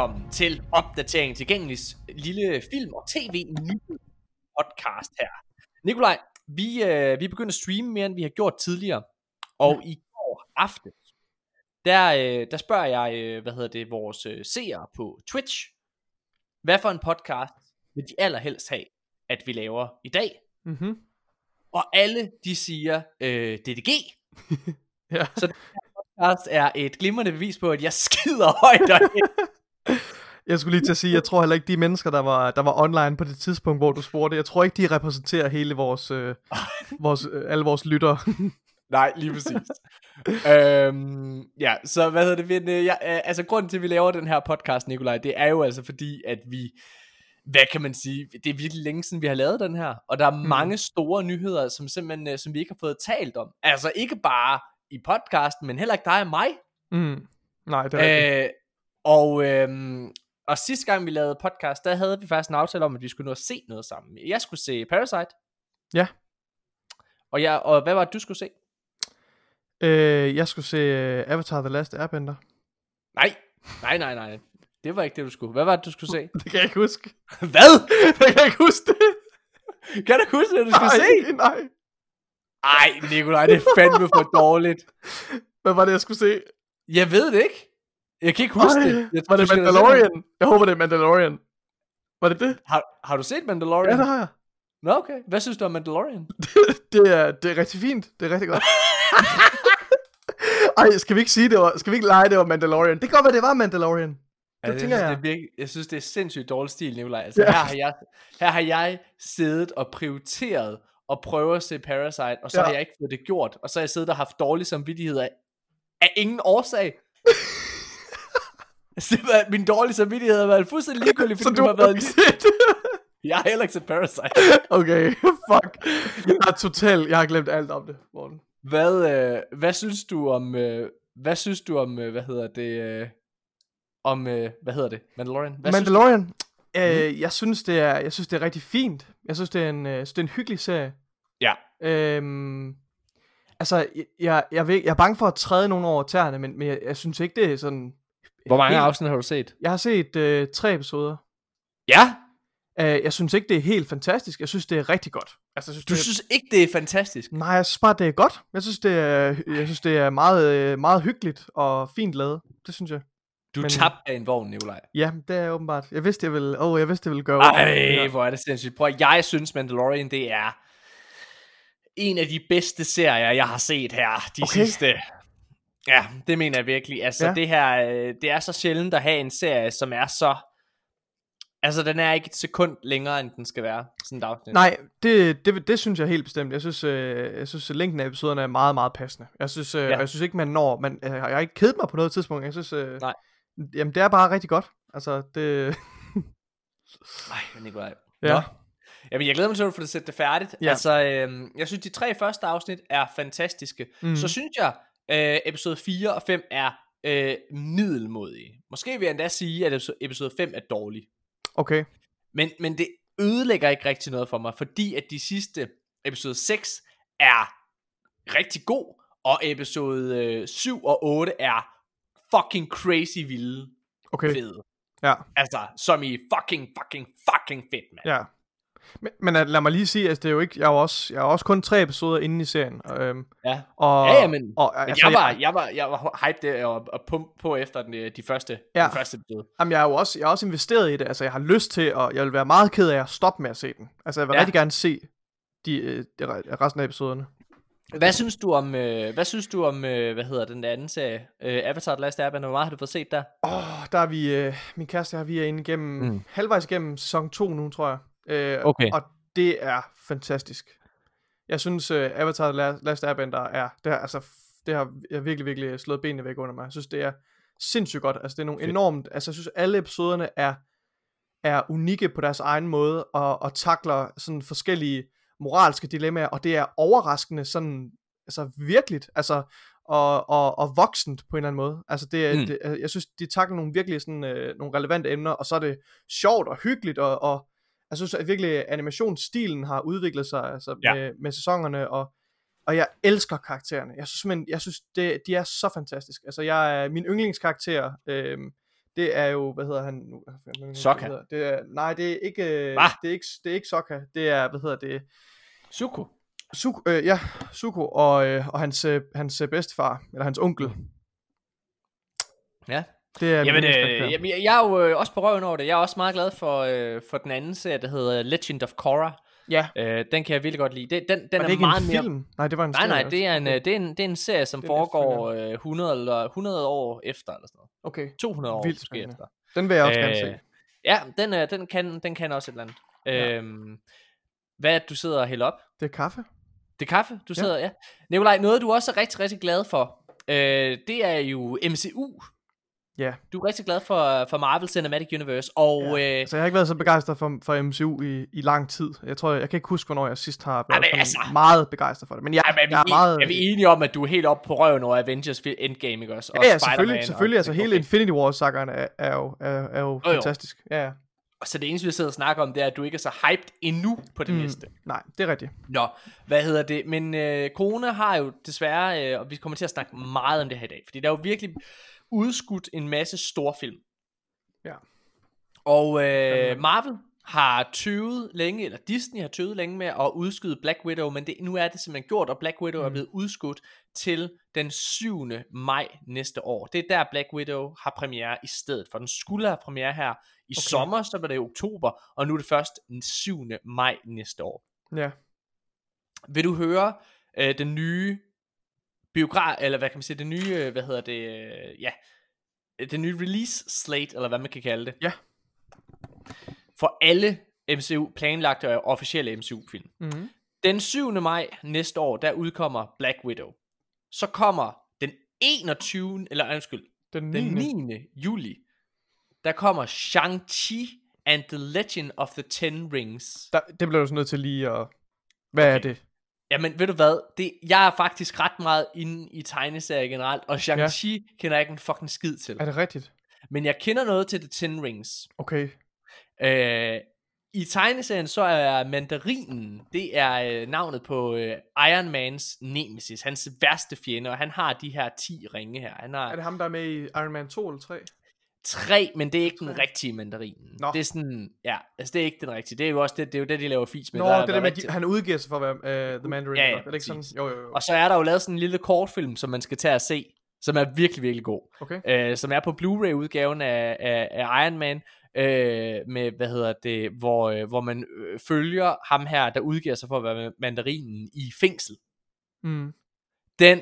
velkommen til opdatering tilgængelig lille film- og tv podcast her. Nikolaj, vi, øh, vi begynder at streame mere, end vi har gjort tidligere. Og i går aften, der, øh, der spørger jeg, øh, hvad hedder det, vores øh, seere på Twitch, hvad for en podcast vil de allerhelst have, at vi laver i dag? Mm-hmm. Og alle, de siger øh, DDG. Ja. Så podcast er et glimrende bevis på, at jeg skider højt derinde. Jeg skulle lige til at sige, jeg tror heller ikke de mennesker, der var, der var online på det tidspunkt, hvor du spurgte, jeg tror ikke, de repræsenterer hele vores, øh, vores øh, alle vores lyttere. Nej, lige præcis. øhm, ja, så hvad hedder det? Men, øh, ja, øh, altså grunden til, at vi laver den her podcast, Nikolaj, det er jo altså fordi, at vi, hvad kan man sige, det er virkelig længe siden, vi har lavet den her, og der er mm. mange store nyheder, som simpelthen, øh, som vi ikke har fået talt om. Altså ikke bare i podcasten, men heller ikke dig og mig. Mm. Nej, det er. Øh, og, øhm, og sidste gang vi lavede podcast, der havde vi faktisk en aftale om, at vi skulle nå at se noget sammen. Jeg skulle se Parasite. Ja. Og, jeg, og hvad var det, du skulle se? Øh, jeg skulle se øh, Avatar The Last Airbender. Nej, nej, nej, nej. Det var ikke det, du skulle. Hvad var det, du skulle se? Det kan jeg ikke huske. Hvad? Jeg kan ikke huske det. Kan du huske det, du skulle nej, se? nej. Ej, Nikolaj, det er fandme for dårligt. Hvad var det, jeg skulle se? Jeg ved det ikke. Jeg kan ikke huske Ej, det. Jeg, var du det Mandalorian? Jeg håber, det er Mandalorian. Var det det? Har, har du set Ja, Mandalorian? det har jeg. Nå, okay. Hvad synes du om Mandalorian? Det er, det er rigtig fint. Det er rigtig godt. Ej, skal vi ikke sige det var, skal vi ikke lege det var Mandalorian? Det kan godt være, det var Mandalorian. Altså, jeg, tænker synes, jeg. Det er virkelig, jeg synes, det er sindssygt dårlig stil, Nikolaj. Altså, Ja. her, har jeg, her har jeg siddet og prioriteret at prøve at se Parasite, og så Ja. har jeg ikke fået det gjort. Og så har jeg siddet og haft dårlig samvittighed af, af ingen årsag. Var- Min dårlige samvittighed har været fuldstændig ligegyldig, fordi Så du, har været... det? Jeg har heller ikke set Parasite. Okay, fuck. Jeg har totalt, jeg har glemt alt om det, Morten. Hvad, øh, hvad synes du om... Øh, hvad synes du om, øh, hvad hedder det... Øh, om, øh, hvad hedder det? Mandalorian? Hvad synes du? Mandalorian, øh, jeg synes det er, jeg synes det er rigtig fint. Jeg synes det er en, øh, det er en hyggelig serie. Ja. Øhm, altså, jeg, jeg, jeg, ved, jeg er bange for at træde nogen over tæerne, men, men jeg, jeg synes ikke det er sådan. Hvor mange helt- afsnit har du set? Jeg har set øh, tre episoder. Ja, Øh, jeg synes ikke det er helt fantastisk. Jeg synes det er rigtig godt. Altså, jeg synes, du det er, synes ikke, det er fantastisk? Nej, jeg synes bare det er godt. Jeg synes det er, jeg synes det er meget, øh, meget hyggeligt og fint lavet. Det synes jeg. Du Men- tabte af en vogn, Nikolaj. Ja, det er åbenbart. Jeg vidste jeg ville. Oh, jeg vidste jeg ville gøre. Ej, hvor er det sindssygt. Prøv, jeg synes Mandalorian, det er en af de bedste serier, jeg har set her de Okay. sidste... Ja, det mener jeg virkelig. Altså, Ja. det her, øh, det er så sjældent at have en serie, som er så... Altså, den er ikke et sekund længere, end den skal være. Sådan et. Nej, det, det, det synes jeg helt bestemt. Jeg synes, øh, jeg synes at længden af episoderne er meget, meget passende. Jeg synes, øh, Ja. jeg synes ikke, man når... Man, øh, jeg har ikke kedet mig på noget tidspunkt. Jeg synes... Øh, Nej. Jamen, det er bare rigtig godt. Altså, det... Nej, Nikolaj. Ja. Nå. Jamen, jeg glæder mig til at få det sætte det færdigt. Ja. Altså, øhm, jeg synes, de tre første afsnit er fantastiske. Mhm. Så synes jeg, øh, episode 4 og 5 er øh, middelmodige. Måske vil jeg endda sige, at episode- episode 5 er dårlig. Okay. Men, men det ødelægger ikke rigtig noget for mig, fordi at de sidste, episode 6, er rigtig god, og episode øh, 7 og 8 er fucking crazy vilde Okay. fede. Ja. Altså, som i fucking, fucking, fucking fedt, mand. Ja. Men, men at, lad mig lige sige, altså det er jo ikke, jeg er jo også, jeg er også kun tre episoder inde i serien. Øhm, Ja. og, Ja, ja, men- og, Men altså, jeg var, jeg var, jeg var hyped der og, og pump på efter den, øh, de første, ja. Ja. de første episode. Jamen, jeg er jo også, jeg er også investeret i det. Altså, jeg har lyst til, og jeg vil være meget ked af at stoppe med at se den. Altså, jeg vil Ja. rigtig gerne se de, øh, de, re- resten af episoderne. Hvad synes du om, øh, hvad synes du om, øh, hvad hedder den anden serie? Øh, Avatar The Last Airbender, hvor meget har du fået set der? Åh, oh, der er vi, øh, min kæreste jeg, vi er inde igennem, mm. halvvejs igennem sæson 2 nu, tror jeg. Øh, Okay. Og det er fantastisk. Jeg synes, øh, Avatar The La- Last Airbender er, det, er, altså, det har jeg virkelig, virkelig slået benene væk under mig. Jeg synes, det er sindssygt godt. Altså, det er nogle Fedt. enormt, altså, jeg synes, alle episoderne er, er unikke på deres egen måde, og, og takler sådan forskellige moralske dilemmaer, og det er overraskende sådan, altså virkeligt, altså, og, og, og voksent på en eller anden måde. Altså det, er- Mm. det øh, jeg synes, de takler nogle virkelig sådan, øh, nogle relevante emner, og så er det sjovt og hyggeligt, og, og jeg synes at virkelig animationsstilen har udviklet sig altså, Ja. med, med sæsonerne, og, og jeg elsker karaktererne. Jeg synes simpelthen, jeg synes, det, de er så fantastiske. Altså jeg er min yndlingskarakter, øh, det er jo, hvad hedder han nu? Sokka. hedder- Det er, nej, det er ikke, øh, Hva? det er ikke, det er ikke Sokka, det er, hvad hedder det, Suko. Suko, øh, ja, Suko og, øh, og hans, øh, hans bedstefar, eller hans onkel. Ja. Det er Jamen, øh, jamen, jeg er jo øh, også på røven over det. Jeg er også meget glad for, øh, for den anden serie, der hedder Legend of Korra. ja, Øh, den kan jeg virkelig godt lide. Den, den, den var er, det ikke meget en mere... film? Nej, det var en Nej, nej, serie det er, en, øh, det, er en, det er en serie, som Det er foregår øh, 100, eller 100 år efter, eller sådan noget. Okay, 200 år Vildt måske efter. den vil jeg også gerne Øh, se. Ja, den, øh, den, kan, den kan også et eller andet. Ja. Øhm, hvad er det, du sidder og hælder op? Det er kaffe. Det er kaffe, du sidder, ja. Nikolaj, noget du også er rigtig, rigtig glad for, øh, det er jo MCU. Ja. Du er rigtig glad for, for Marvel Cinematic Universe, og ja. øh, Så jeg har ikke været så begejstret for, for MCU i, i lang tid. Jeg tror, jeg kan ikke huske, hvornår jeg sidst har været men sådan altså- meget begejstret for det. Men jeg, er, vi, jeg er meget... er vi enige om, at du er helt oppe på røven over Avengers Endgame, ikke også? Og Ja, ja, Spider-Man selvfølgelig, og- selvfølgelig. Altså hele okay. Infinity War-sakkeren er, er jo, er, er jo jo. fantastisk. Ja, ja. Så det eneste, vi sidder og snakker om, det er, at du ikke er så hyped endnu på det Mm. næste. Nej, det er rigtigt. Nå, hvad hedder det? Men øh, corona har jo desværre, øh, og vi kommer til at snakke meget om det her i dag, fordi der er jo virkelig udskudt en masse storfilm. Ja. Og øh. Marvel har tøvet længe, eller Disney har tøvet længe med at udskyde Black Widow, men det, nu er det simpelthen gjort, og Black Widow mm. er blevet udskudt til den 7. maj næste år. Det er der Black Widow har premiere i stedet for. Den skulle have premiere her i okay. sommer, så var det i oktober, og nu er det først den 7. maj næste år. Ja. Vil du høre øh, den nye biograf, eller hvad kan man sige, den nye, øh, hvad hedder det, øh, ja, den nye release slate, eller hvad man kan kalde det. Ja. For alle MCU, planlagte og officielle MCU-film. Mm-hmm. Den 7. maj næste år, der udkommer Black Widow. Så kommer den 21. eller undskyld, Den 9. den 9. juli, der kommer Shang-Chi and the Legend of the Ten Rings. Der, det bliver du så nødt til lige at... Hvad okay. er det? Jamen, ved du hvad? Det, jeg er faktisk ret meget inde i tegneserier generelt, og Shang-Chi ja. kender jeg ikke en fucking skid til. Er det rigtigt? Men jeg kender noget til The Ten Rings. Okay. Øh, I tegneserien så er mandarinen, det er øh, navnet på øh, Iron Mans nemesis, hans værste fjende, og han har de her 10 ringe her. Han har Er det ham, der er med i Iron Man 2 eller 3? Tre, men det er ikke den rigtige mandarinen. Nå. Det er sådan, ja, altså det er ikke den rigtige. Det er jo også det, det, er jo det de laver fis med. Nå, Der er- det der er med, rigtig- han udgiver sig for at være uh, The Mandarin. Ja, ja, er det ikke sådan? Jo, jo, jo. Og så er der jo lavet sådan en lille kortfilm, som man skal tage og se, som er virkelig, virkelig god. Okay. øh, som er på Blu-ray udgaven af, af, af Iron Man, øh, med, hvad hedder det, hvor, øh, hvor man øh, følger ham her, der udgiver sig for at være mandarinen i fængsel. Mm. Den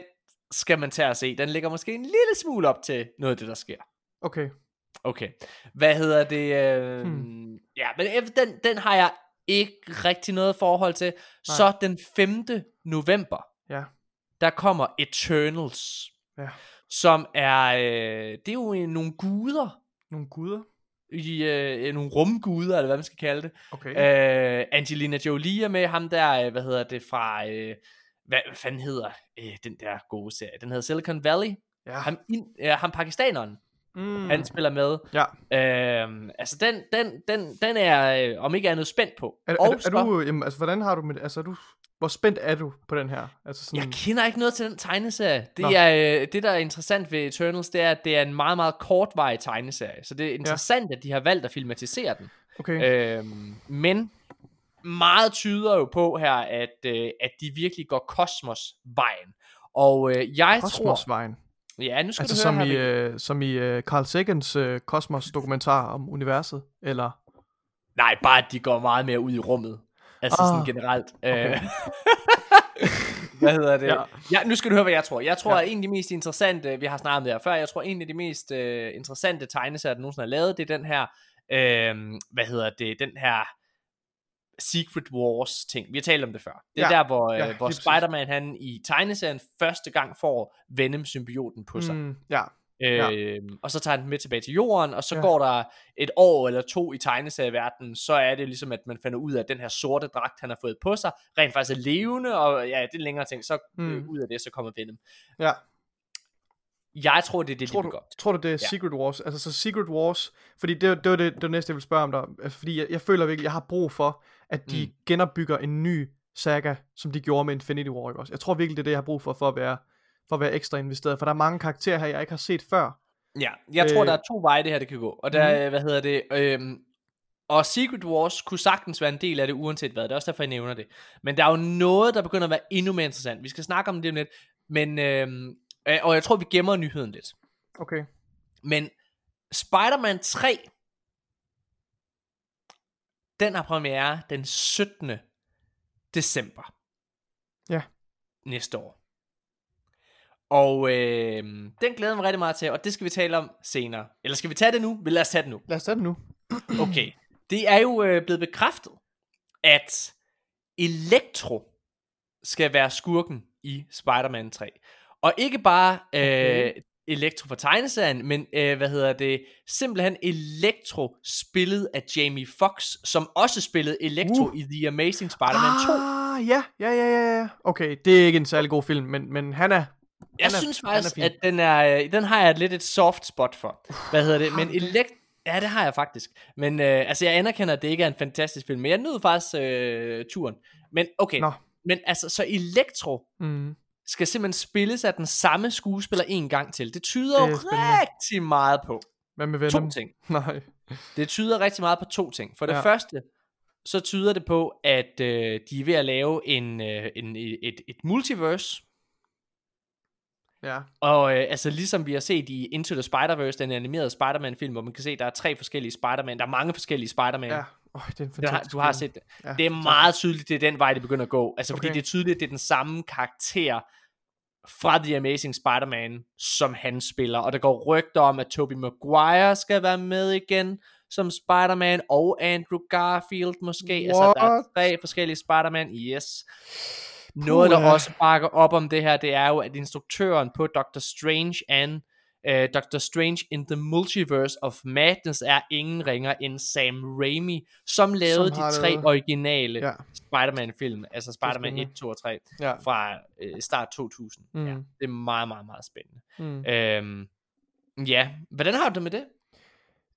skal man tage og se. Den ligger måske en lille smule op til noget af det, der sker. Okay. Okay. Hvad hedder det? Øh, Hmm. Ja, men øh, den, den har jeg ikke rigtig noget forhold til. Nej. Så den 5. november, Ja. der kommer Eternals. Ja. Som er, øh, det er jo øh, nogle guder, Nogle guder. i øh, nogle rumguder, eller hvad man skal kalde det. Okay. Øh, Angelina Jolie er med, ham der, øh, hvad hedder det, fra, øh, hvad, hvad fanden hedder øh, den der gode serie? Den hedder Silicon Valley. ja. Ham, in, øh, ham pakistaneren, mm. han spiller med. Ja. Øh, altså, den, den, den, den er, øh, om ikke andet, spændt på. Er, er, er, du, jamen, altså, hvordan har du med, altså, er du, hvor spændt er du på den her? Altså sådan, Jeg kender ikke noget til den tegneserie. Det, Nå. er, øh, det der er interessant ved Eternals, det er, at det er en meget, meget kortvarig tegneserie. Så det er interessant, ja. at de har valgt at filmatisere den. okay. Øhm, men meget tyder jo på her, at, øh, at de virkelig går kosmos-vejen. Og øh, jeg tror... Ja, nu skal Altså du som høre i, her. Mikkel. øh, som i øh, Carl Sagans øh, kosmos-dokumentar om universet, eller? Nej, bare at de går meget mere ud i rummet. Altså Ah, sådan generelt. okay. Øh, hvad hedder det? Ja. Ja. nu skal du høre, hvad jeg tror. Jeg tror, Ja. ja. at en af de mest interessante, vi har snakket om det her før, jeg tror, en af de mest øh, interessante tegneserier, der nogensinde er lavet, det er den her, øh, hvad hedder det, den her Secret Wars ting. Vi har talt om det før. Det er Ja. der, hvor, øh, Ja, hvor lige præcis. Spider-Man han i tegneserien første gang får Venom-symbioten på sig. Mm, ja. Øh, og så tager han den med tilbage til jorden, og så Ja. ja. går der et år eller to i tegneserieverdenen, så er det ligesom, at man finder ud af, at den her sorte dragt, han har fået på sig, rent faktisk er levende, og ja, det er længere ting, så Mm. mm. øh, ud af det, så kommer Venom. Ja. Jeg tror, det er det, Tror de du, begår. tror du, det er Ja. Secret Wars? Altså så Secret Wars, fordi det, det var det, det, var næste, jeg ville spørge om dig. Altså, Fordi jeg, jeg føler virkelig, jeg har brug for, at de Mm. genopbygger en ny saga, som de gjorde med Infinity War. Ikke også? Jeg tror virkelig, det er det, jeg har brug for, for at være, for at være ekstra investeret. For der er mange karakterer her, jeg ikke har set før. Ja, jeg tror, Øh. der er to veje, det her det kan gå. Og der, mm. hvad hedder det, øhm, og Secret Wars kunne sagtens være en del af det, uanset hvad. Det er også derfor, jeg nævner det. Men der er jo noget, der begynder at være endnu mere interessant. Vi skal snakke om det om lidt. Men, øhm, øh, og jeg tror, vi gemmer nyheden lidt. Okay. Men Spider-Man 3, den har premiere den 17. december. Ja. Næste år. Og øh, den glæder jeg mig rigtig meget til, og det skal vi tale om senere. Eller skal vi tage det nu? Vil lad os tage det nu. Lad os tage det nu. Okay. Det er jo øh, blevet bekræftet, at Electro skal være skurken i Spider-Man 3. Og ikke bare øh, Okay. Electro fra tegneserien, men øh, hvad hedder det, simpelthen Electro spillet af Jamie Foxx, som også spillede Electro Uh. i The Amazing Spider-Man 2. Ah, ja, ja, ja, ja, ja. Okay, det er ikke en særlig god film, men, men han er... Jeg er- synes faktisk, at den er, øh, den har jeg lidt et soft spot for. Hvad hedder det? Men du det? elekt Ja, det har jeg faktisk. Men øh, altså, jeg anerkender, at det ikke er en fantastisk film, men jeg nød faktisk øh, turen. Men okay, Nå. men altså, så Electro Mm. Skal simpelthen spilles af den samme skuespiller en gang til. Det tyder Det jo rigtig meget på Hvad med to Venom? ting. Nej. Det tyder rigtig meget på to ting. For det Ja. første, så tyder det på, at øh, de er ved at lave en, øh, en, et, et multiverse, Ja. Og øh, altså ligesom vi har set i Into the Spider-Verse, den animerede Spider-Man-film, hvor man kan se, at der er tre forskellige Spider-Man. Der er mange forskellige Spider-Man. Ja. Øj, det er en Den har, fantastisk du har set det. Ja, Det er meget tydeligt, det er den vej, det begynder at gå. Altså fordi Okay. det er tydeligt, at det er den samme karakter fra The Amazing Spider-Man, som han spiller. Og der går rygter om, at Tobey Maguire skal være med igen som Spider-Man, og Andrew Garfield måske. Altså der er What? tre forskellige Spider-Man. Yes. Noget, der Puha. også bakker op om det her, det er jo, at instruktøren på Doctor Strange and uh, Doctor Strange in the Multiverse of Madness er ingen ringer end Sam Raimi, som lavede har de tre lavet- originale Ja. Spider-Man-film, altså Spider-Man spændende. 1, 2 og 3, Ja. fra øh, start 2000. Mm. Ja, det er meget, meget, meget spændende. Mm. Øhm, ja, hvordan har du det med det?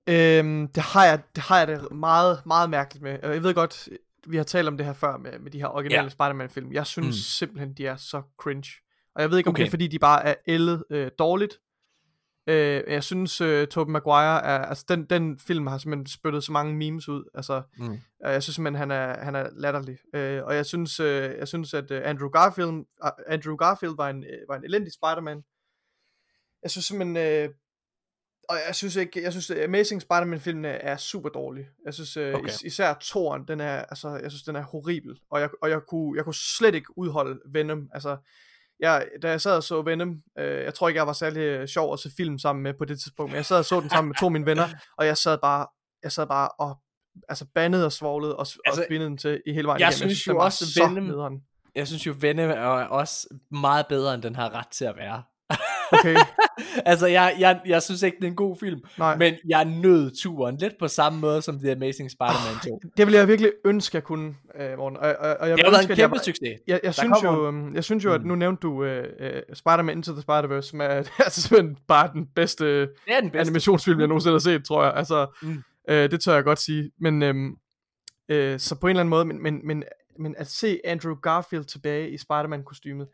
Øhm, det har jeg det har jeg det meget meget mærkeligt med. Og Jeg ved godt, vi har talt om det her før med, med de her originale Ja. Spider-Man-film. Jeg synes Mm. simpelthen, de er så cringe. Og jeg ved ikke, om okay. det er, fordi de bare er ældet øh, dårligt. Øh, jeg synes, øh, Tobey Maguire er, altså den, den film har simpelthen spyttet så mange memes ud. Altså, Mm. øh, jeg synes simpelthen, han er, han er latterlig. Øh, og jeg synes, øh, jeg synes at øh, Andrew Garfield, uh, Andrew Garfield var en, øh, var en elendig Spider-Man. Jeg synes simpelthen, øh, og jeg synes ikke, jeg synes Amazing Spider-Man filmene er super dårlige. Jeg synes øh, okay. is, især toren, den er, altså, jeg synes den er horribel. Og jeg, og jeg kunne, jeg kunne slet ikke udholde Venom. Altså, jeg, da jeg sad og så Venom, øh, jeg tror ikke, jeg var særlig øh, sjov at se film sammen med på det tidspunkt, men jeg sad og så den sammen med to af mine venner, og jeg sad bare, jeg sad bare og altså bandede og svoglede og, altså, og spindede den til i hele vejen jeg igennem. synes jo også, så Venom-. Jeg synes jo, Venom er også meget bedre, end den har ret til at være. Okay, altså, jeg, jeg, jeg synes ikke, det er en god film, nej. men jeg nød turen lidt på samme måde som The Amazing Spider-Man 2. Det ville jeg virkelig ønske, jeg kunne, øh, Morten. Og, og, og jeg Det har været en jeg kæmpe var- succes. Jeg, jeg, synes kommer jo, øhm, jeg synes jo, at Mm. nu nævnte du uh, uh, Spider-Man Into the Spider-Verse, som er altså simpelthen bare den bedste den bedste. animationsfilm, jeg nogensinde har set, tror jeg. Altså, Mm. øh, det tør jeg godt sige. Men øhm, øh, så på en eller anden måde, men, men, men, men at se Andrew Garfield tilbage i Spider-Man-kostymet,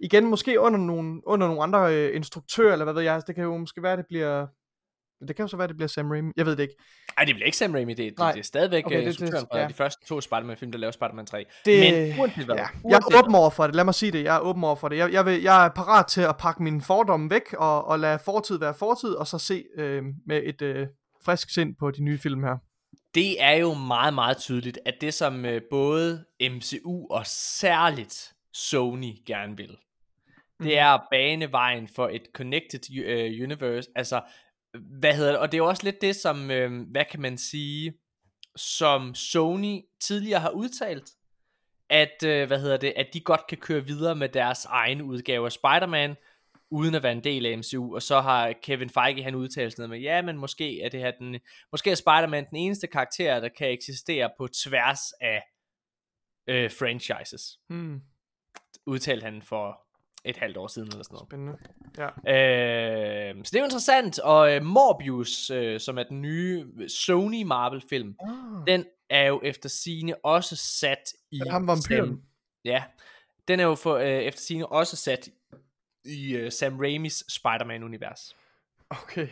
igen måske under nogle, under nogle andre øh, instruktører, eller hvad ved jeg, altså, det kan jo måske være, det bliver... Det kan jo så være, det bliver Sam Raimi. Jeg ved det ikke. Nej, det bliver ikke Sam Raimi, det, det, det er stadigvæk Okay, okay, det- det- instruktøren fra ja. de første to Spider-Man-film, der laver Spider-Man 3. Det, Men uanset hvad, ja, jeg er åben over for det. Lad mig sige det. Jeg er åben over for det. Jeg, jeg, vil, jeg er parat til at pakke mine fordomme væk og, og lade fortid være fortid, og så se øh, med et øh, frisk sind på de nye film her. Det er jo meget, meget tydeligt, at det som øh, både MCU og særligt Sony gerne vil. Det er at bane vejen for et connected uh, universe. Altså, hvad hedder det? Og det er jo også lidt det, som, øh, hvad kan man sige, som Sony tidligere har udtalt, at, øh, hvad hedder det, at de godt kan køre videre med deres egen udgave af Spider-Man, uden at være en del af MCU, og så har Kevin Feige han udtalt sådan noget med, ja, men måske er det her den, måske er Spider-Man den eneste karakter, der kan eksistere på tværs af øh, franchises, Hmm, udtalte han for et halvt år siden eller sådan noget. spændende. Ja. Øh, så det er jo interessant, og øh, Morbius, øh, som er den nye Sony Marvel-film, Ah, den er jo efter sine også sat i... er ham vampyren? Ja, den er jo for, øh, efter sine også sat i øh, Sam Raimis Spider-Man-univers. Okay.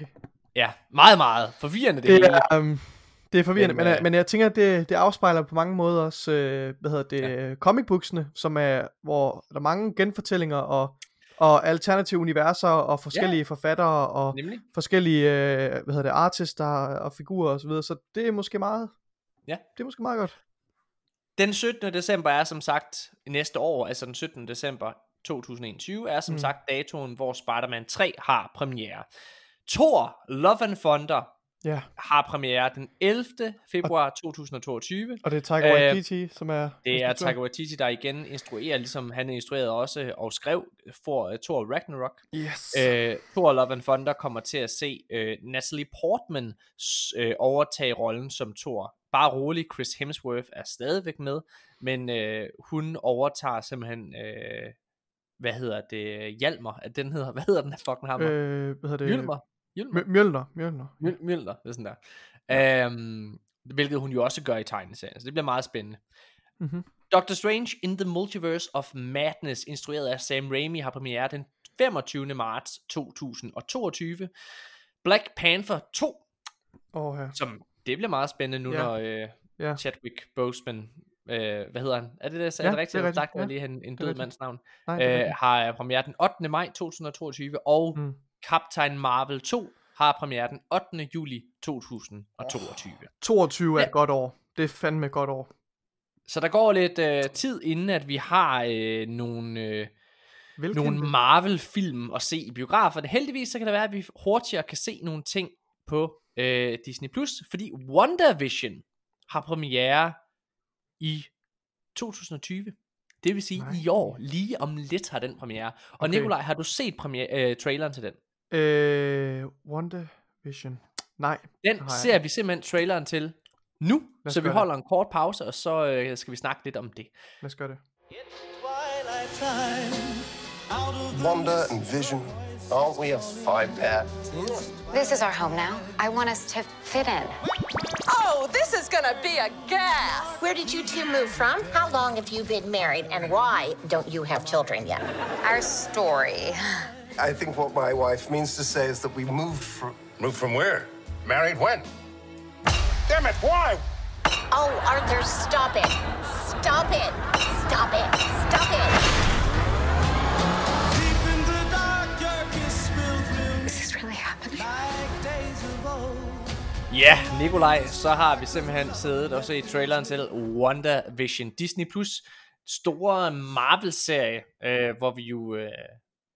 Ja, meget, meget forvirrende det, Det hele. um, det er forvirrende, men, Men, men, øh, men jeg tænker, at det, det afspejler på mange måder også, øh, hvad hedder det, ja. comicbooksene, som er, hvor der er mange genfortællinger og, og alternative universer og forskellige ja. forfattere og Nemlig. forskellige, øh, hvad hedder det, artister og figurer og så videre, så det er måske meget, Ja. det er måske meget godt. Den 17. december er som sagt næste år, altså den 17. december 2021, er som mm. sagt datoen, hvor Spider-Man 3 har premiere. Thor Love and Thunder Ja, har premiere den 11. februar 2022. og det er Taika Øh, Waititi, som er... Det er. Taika Waititi, der igen instruerer, ligesom han instruerede også og skrev for uh, Thor Ragnarok. Yes. Øh, Thor Love and Thunder kommer til at se øh, Natalie Portman øh, overtage rollen som Thor. Bare rolig, Chris Hemsworth er stadigvæk med, men øh, hun overtager simpelthen, øh, hvad hedder det, Hjalmar, at den hedder, hvad hedder den her fucking hammer? Øh, hvad hedder det? Mjølmer? Mjølner, Mjølner. Mjøl- Mjølner, det er sådan der. Øhm, hvilket hun jo også gør i tegneserien, så det bliver meget spændende. Mhm. Doctor Strange in the Multiverse of Madness, instrueret af Sam Raimi, har premiere den 25. marts 2022. Black Panther 2, Åh, ja. som det bliver meget spændende nu, Ja. når øh, Ja. Chadwick Boseman, øh, hvad hedder han? Er det det, er Ja, det rigtigt? det er Jeg rigtigt, sagt, ja. ja. lige en, en død mands navn. Nej, Øh, har premiere den 8. maj 2022, og Mm. Captain Marvel 2 har premiere den 8. juli 2022. 22 er Ja. et godt år. Det er fandme et godt år. Så der går lidt øh, tid inden, at vi har øh, nogle, øh, nogle Marvel-film at se i biograferne. Heldigvis så kan det være, at vi hurtigere kan se nogle ting på øh, Disney+, Plus, fordi WandaVision har premiere i 2020. Det vil sige Nej. i år, lige om lidt har den premiere. Og okay. Nikolaj, har du set premiere, øh, traileren til den? Øh, WandaVision. Nej. Den jeg ser vi simpelthen traileren til nu, Lad så vi gøre det. holder en kort pause, og så øh, skal vi snakke lidt om det. Lad os gøre det. Wanda and Vision. Aren't we a five pair? This is our home now. I want us to fit in. Oh, this is gonna be a gas. Where did you two move from? How long have you been married? And why don't you have children yet? Our story. I think what my wife means to say is that we moved from. Moved from where? Married when? Damn it, why? Oh, Arthur, stop it. Stop it. Stop it. Stop it. This is really happening. Ja, Nikolaj, så har vi simpelthen siddet og set traileren til WandaVision. Disney Plus store Marvel-serie, øh, hvor vi jo øh,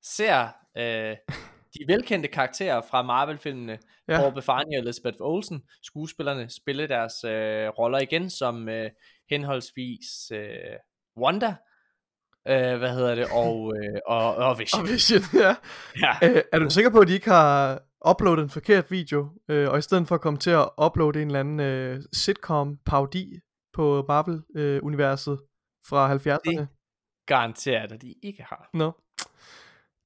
ser øh, de velkendte karakterer fra Marvel-filmene, Ja. Paul Befani og Elizabeth Olsen, skuespillerne, spille deres øh, roller igen som øh, henholdsvis øh, Wanda, øh, hvad hedder det, og, øh, og, og Vision. Og Vision, ja. Ja. Øh, er du sikker på, at de ikke har uploadet en forkert video, øh, og i stedet for at komme til at uploade en eller anden øh, sitcom-parodi på Marvel-universet fra 70'erne? Det Garanteret, at de ikke har. Nå.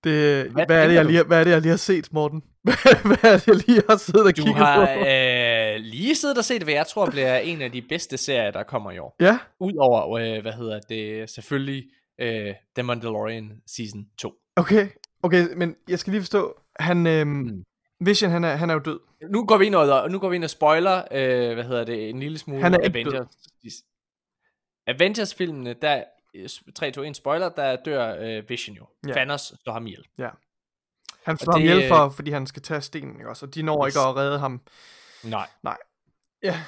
Det, hvad, Hvad er det, jeg du? lige, hvad er det, jeg lige har set, Morten? hvad er det, jeg lige har siddet og Du kigget har på? øh, lige siddet og set, hvad jeg tror bliver en af de bedste serier, der kommer i år. Ja, Udover, øh, hvad hedder det, selvfølgelig øh, The Mandalorian Season 2. okay. Okay, men jeg skal lige forstå, han, øhm, Vision, han er, han er jo død. Nu går vi ind og, nu går vi ind og spoiler, øh, hvad hedder det, en lille smule Han er Avengers. Avengers-filmene, der, øh, 3, 2, 1 spoiler, der dør øh, Vision jo. Ja. Thanos slår ham ihjel. Ja. Han Og slår ham det, ihjel øh, for, fordi han skal tage stenen, ikke også? Og de når Yes. ikke at redde ham. Nej. Nej. Ja.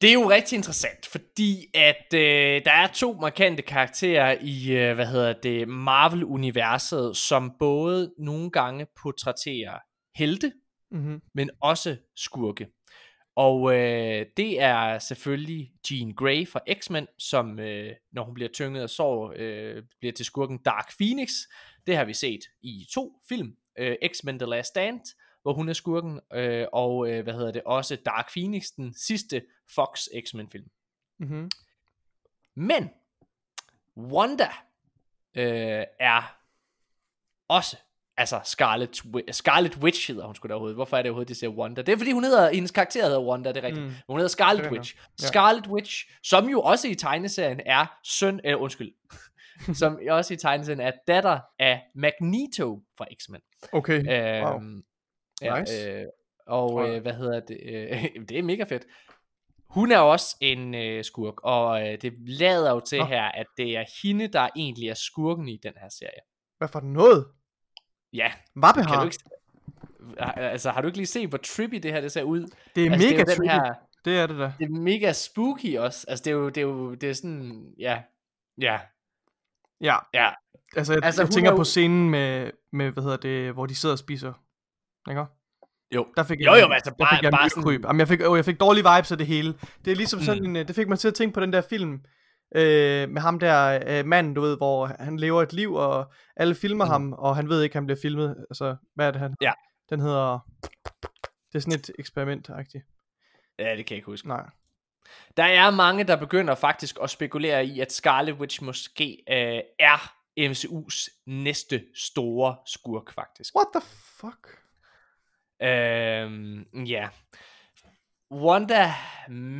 Det er jo rigtig interessant, fordi at øh, der er to markante karakterer i, øh, hvad hedder det, Marvel-universet, som både nogle gange portrætterer helte, Mm-hmm. men også skurke. Og øh, det er selvfølgelig Jean Grey fra X-Men, som øh, når hun bliver tynget af sorg, øh, bliver til skurken Dark Phoenix. Det har vi set i to film. Øh, X-Men The Last Stand, hvor hun er skurken, øh, og øh, hvad hedder det, også Dark Phoenix, den sidste Fox X-Men film. Mm-hmm. Men Wanda øh, er også altså Scarlet, Scarlet Witch hedder hun sgu da overhovedet. Hvorfor er det overhovedet, det siger Wanda? Det er fordi hun hedder, hendes karakter hedder Wanda, det er rigtigt. Mm. Hun hedder Scarlet Witch. Ja. Scarlet Witch, som jo også i tegneserien er søn, eller undskyld, som også i tegneserien er datter af Magneto fra X-Men. Okay, Øhm, wow. ja, Nice. øh, og øh, hvad hedder det? Øh, det er mega fedt. Hun er også en øh, skurk, og øh, det lader jo til Nå. her, at det er hende, der egentlig er skurken i den her serie. Hvad for noget? Ja, Vappe kan du har. ikke... Altså, har du ikke lige set, hvor trippy det her det ser ud? Det er altså, mega det er jo trippy. her, Det er det da. det er mega spooky også. Altså, det er jo, det er jo, det er sådan, ja, ja, Ja, ja. altså jeg, Altså, jeg tænker er jo- på scenen med, med, hvad hedder det, hvor de sidder og spiser. Ikke? Jo. Der fik Jo, jeg, jo, men altså, der bare- fik jeg bare sådan-. Jamen, jeg fik, oh, jeg fik dårlige vibes af det hele. Det er ligesom sådan Mm. en, øh, det fik mig til at tænke på den der film, øh, med ham der øh, manden, du ved, hvor han lever et liv, og alle filmer Mm. ham, og han ved ikke, han bliver filmet. Altså, hvad er det han? Ja. Den hedder, det er sådan et eksperiment -agtigt. Ja, det kan jeg ikke huske. Nej. Der er mange, der begynder faktisk at spekulere i, at Scarlet Witch måske øh, er MCU's næste store skurk, faktisk. What the fuck? Øhm, ja. Wanda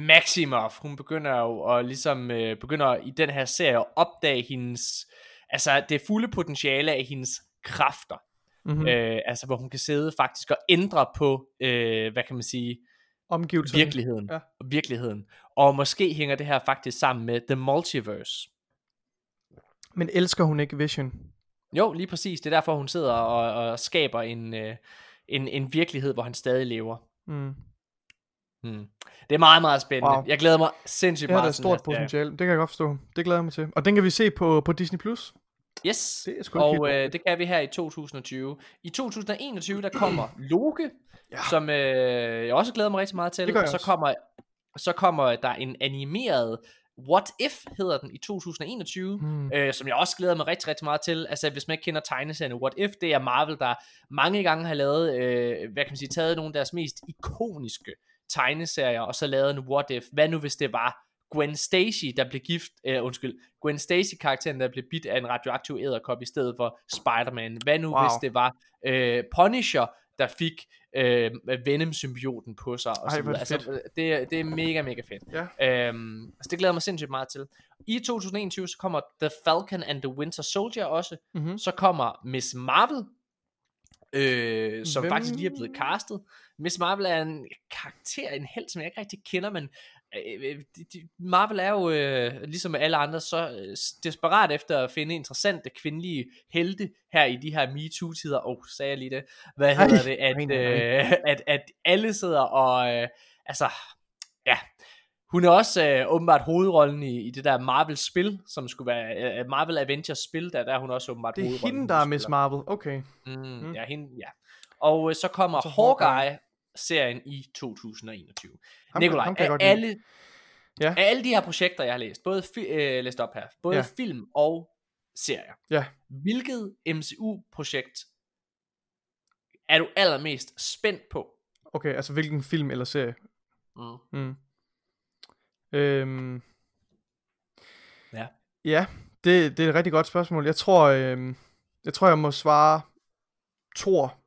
Maximoff, hun begynder jo at ligesom, øh, begynder i den her serie at opdage hendes, altså det fulde potentiale af hendes kræfter. Mm-hmm. Mm. Øh, altså hvor hun kan sidde faktisk og ændre på, øh, hvad kan man sige, Omgivelserne. virkeligheden. Ja. Virkeligheden. Og måske hænger det her faktisk sammen med The Multiverse. Men elsker hun ikke Vision? Jo, lige præcis. Det er derfor, hun sidder og, og skaber en, øh, en, en virkelighed, hvor han stadig lever. Mm. Hmm. Det er meget, meget spændende. Wow. Jeg glæder mig sindssygt Det er meget da til stort den her serie. potentiale. Det kan jeg godt forstå. Det glæder jeg mig til. Og den kan vi se på, på Disney+. Plus. Yes, Det er og øh, det kan vi her i 2020. I 2021, der kommer Loke, Ja. som øh, jeg også glæder mig rigtig meget til. Det og så også. kommer, så kommer der en animeret What If, hedder den, i 2021, Hmm. øh, som jeg også glæder mig rigtig, rigtig meget til. Altså, hvis man ikke kender tegneserien What If, det er Marvel, der mange gange har lavet, øh, hvad kan man sige, taget nogle af deres mest ikoniske tegneserier, og så lavet en What If. Hvad nu, hvis det var Gwen Stacy, der blev gift, øh, undskyld, Gwen Stacy-karakteren, der blev bidt af en radioaktiv æderkop i stedet for Spider-Man. Hvad nu, Wow. hvis det var øh, Punisher, der fik øh, Venom-symbioten på sig, og Ej, det Altså, det, er- det er mega, mega fedt. Ja. Øhm, så det glæder mig sindssygt meget til. I 2021, så kommer The Falcon and the Winter Soldier også. Mm-hmm. Så kommer Miss Marvel, øh, som? Hvem? faktisk lige er blevet castet. Miss Marvel er en karakter, en held, som jeg ikke rigtig kender, men øh, de, de, Marvel er jo, øh, ligesom alle andre, så øh, desperat efter at finde interessante kvindelige helte her i de her MeToo-tider. Åh, oh, sagde jeg lige det. Hvad hedder det? At, øh, at, at alle sidder og, øh, altså, ja, hun er også øh, åbenbart hovedrollen i, i det der Marvel-spil, som skulle være øh, Marvel Avengers-spil, der, der er hun også åbenbart Det er hovedrollen. hende, der er Miss Marvel. Okay. Mm. mm. Ja, hende, ja. Og øh, så kommer Så så Hawkeye. Hawkeye-serien i 2021. Ham Nikolaj, ham af lide. alle, Ja. af alle de her projekter, jeg har læst, både fi, øh, læst op her, både ja. film og serier, Ja. hvilket MCU-projekt er du allermest spændt på? Okay, altså hvilken film eller serie? Mm. Mm. Øhm, Ja. ja, det, det er et rigtig godt spørgsmål. Jeg tror, øhm, jeg tror, jeg må svare Thor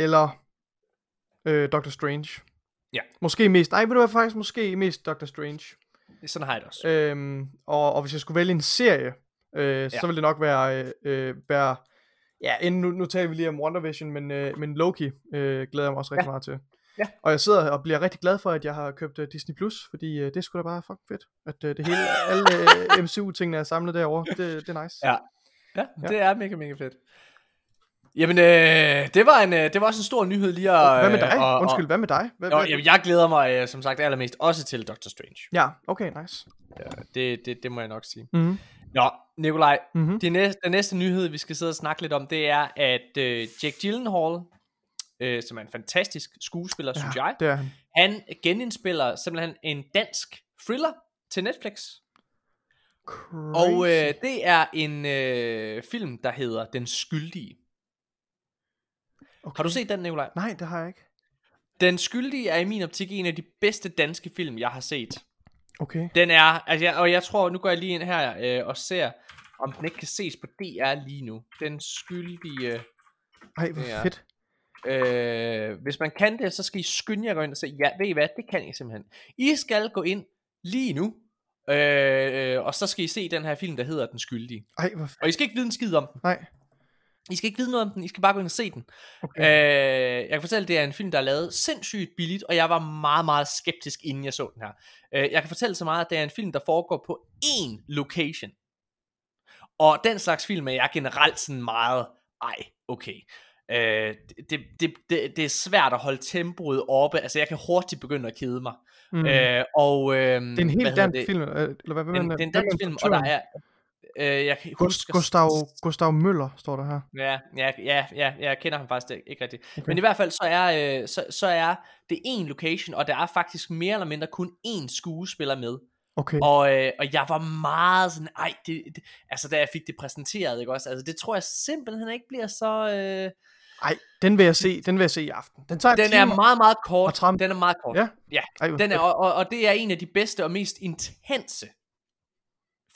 eller øh, Doctor Strange. Ja. Måske mest, nej, ved du hvad, faktisk måske mest Doctor Strange. Sådan har jeg det også. Øhm, og, og hvis jeg skulle vælge en serie, øh, ja. så ville det nok være, øh, øh, være ja, inden, nu, nu taler vi lige om WandaVision, men, øh, men Loki øh, glæder jeg mig også rigtig Ja. meget til. Ja. Og jeg sidder og bliver rigtig glad for, at jeg har købt uh, Disney+, Plus, fordi uh, det skulle da bare fucking fedt, at uh, det hele, alle uh, MCU-tingene er samlet derovre. Det, det er nice. Ja. Ja, Ja. det er mega, mega fedt. Jamen, øh, det, var en, øh, det var også en stor nyhed lige at... Hvad med øh, dig? og- og- Undskyld, hvad med dig? Hvad, hvad? jamen, jeg glæder mig øh, som sagt allermest også til Doctor Strange. Ja, okay, nice. Det, det, det må jeg nok sige. Mm-hmm. Nå, Nikolaj, Mhm. det næste, den næste nyhed, vi skal sidde og snakke lidt om, det er, at øh, Jake Gyllenhaal, øh, som er en fantastisk skuespiller, ja, synes jeg, det er han. han genindspiller simpelthen en dansk thriller til Netflix. Crazy. Og øh, det er en øh, film, der hedder Den Skyldige. Okay. Har du set den, Nikolaj? Nej, det har jeg ikke. Den Skyldige er i min optik en af de bedste danske film, jeg har set. Okay. Den er, altså jeg, og jeg tror, nu går jeg lige ind her øh, og ser, om den ikke kan ses på DR lige nu. Den skyldige, Ej, hvor fedt. øh, hvis man kan det, så skal I skynde jer gå ind og se, ja, ved I hvad, det kan I simpelthen. I skal gå ind lige nu, øh, øh, og så skal I se den her film, der hedder Den Skyldige. Ej, hvor fedt. Og I skal ikke vide en skid om den. Nej. I skal ikke vide noget om den, I skal bare gå ind og se den. Okay. Øh, jeg kan fortælle, at det er en film, der er lavet sindssygt billigt, og jeg var meget, meget skeptisk, inden jeg så den her. Øh, jeg kan fortælle så meget, at det er en film, der foregår på én location. Og den slags film er jeg generelt sådan meget, ej, okay. Øh, det, det, det, det er svært at holde tempoet oppe, altså jeg kan hurtigt begynde at kede mig. Mm. Øh, og, øh, det er en helt dansk film, øh, eller hvad, hvad Det, mener- det er en dansk film, og der er, øh, jeg kan huske, Gustav, Gustav Møller står der her. Ja, ja, ja, ja, jeg kender ham faktisk ikke- ikke rigtigt. Okay. Men i hvert fald, så er, øh, så, så er det en location, og der er faktisk mere eller mindre kun én skuespiller med. Okay. Og, øh, og jeg var meget sådan, ej, det, det, altså da jeg fik det præsenteret, ikke også? Altså det tror jeg simpelthen ikke bliver så... Øh, Ej, den vil jeg se, den vil jeg se i aften. Den tager en den er meget, meget kort. Den er meget kort. Ja. ja. Ej, Den er, og, og, og det er en af de bedste og mest intense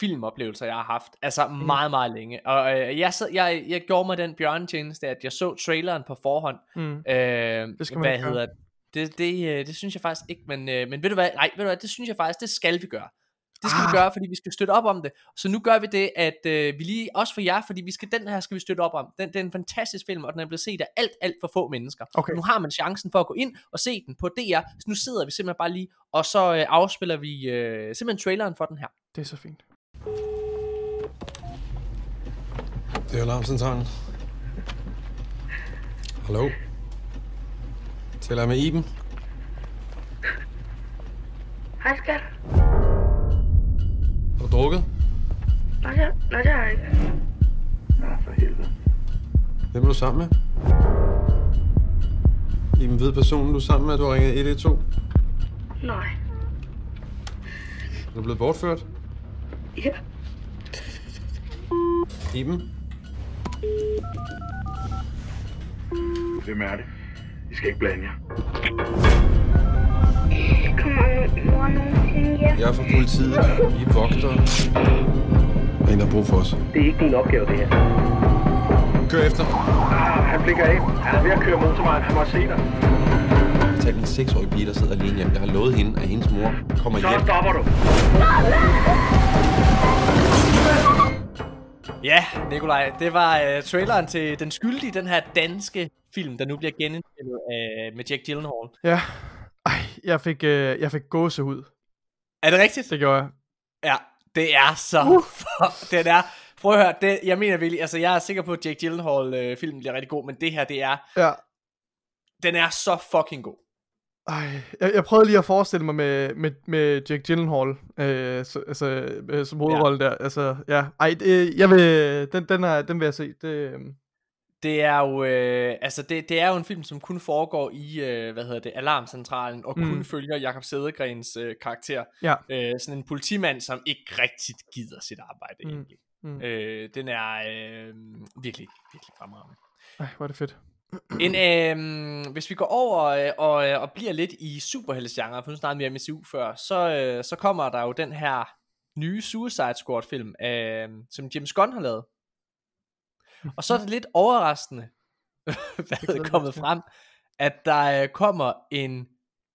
filmoplevelser, jeg har haft. Altså Mm. meget, meget længe. Og øh, jeg, sad, jeg, jeg gjorde mig den bjørnetjeneste, at jeg så traileren på forhånd. Mm. Øh, Det skal man hvad gøre. hedder det? Det, øh, det synes jeg faktisk ikke, men, øh, men ved du hvad, nej, ved du hvad, det synes jeg faktisk, det skal vi gøre. Det skal ah. Vi gøre, fordi vi skal støtte op om det. Så nu gør vi det, at øh, vi lige, også for jer, fordi vi skal, den her skal vi støtte op om. Den, det er en fantastisk film, og den er blevet set af alt, alt for få mennesker. Okay. Nu har man chancen for at gå ind og se den på DR. Så nu sidder vi simpelthen bare lige, og så øh, afspiller vi øh, simpelthen traileren for den her. Det er så fint. Det er alarmcentralen. Hallo? Taler jeg med Iben? Hej skat. Har du drukket? Nej, det, nej, det har jeg ikke. Hvem er du sammen med? Iben ved personen, du er sammen med, du har ringet 112. Nej. Er du blevet bortført? Ja. Iben? Hvem er det? I skal ikke blande jer. Kommer mor nogensinde hjem? Jeg er fra politiet. Vi er vogtere. Der er en, har brug for os. Det er ikke din opgave, det her. Kør efter. Ah, han blikker af. Han er ved at køre motorvejen. Han må se dig. Jeg talte en seksårig pige, der sidder alene hjemme. Jeg har lovet hende, at hendes mor kommer Så hjem. stopper du. Ja, Nikolaj, det var øh, traileren til Den Skyldige, den her danske film, der nu bliver genindspillet øh, med Jack Gyllenhaal. Ja. Ej, jeg fik, øh, jeg fik gåsehud. Er det rigtigt? Det gjorde jeg. Ja, det er så... Uh. den er... Prøv at høre, det, jeg mener virkelig, altså jeg er sikker på, at Jake Gyllenhaal-filmen bliver rigtig god, men det her, det er... Ja. Den er så fucking god. Ej, jeg, jeg prøvede lige at forestille mig med, med, med Jake Gyllenhaal øh, så, altså, øh, som hovedrolle ja. der. Altså, ja. Ej, det, jeg vil, den, den, er, den vil jeg se. Det, øh, Det er jo, øh, altså det, det er jo en film, som kun foregår i, øh, hvad hedder det, Alarmcentralen, og Mm. kun følger Jakob Sædegrens øh, karakter. Ja. Øh, sådan en politimand, som ikke rigtigt gider sit arbejde Mm. egentlig. Mm. Øh, den er øh, virkelig, virkelig fremragende. ej, hvor er det fedt. En, øh, hvis vi går over øh, og, øh, og bliver lidt i superheltegenre, for nu snakkede vi om MCU før, så, øh, så kommer der jo den her nye Suicide Squad film, øh, som James Gunn har lavet. Og så er det lidt overraskende, hvad glæder er kommet frem, at der øh, kommer en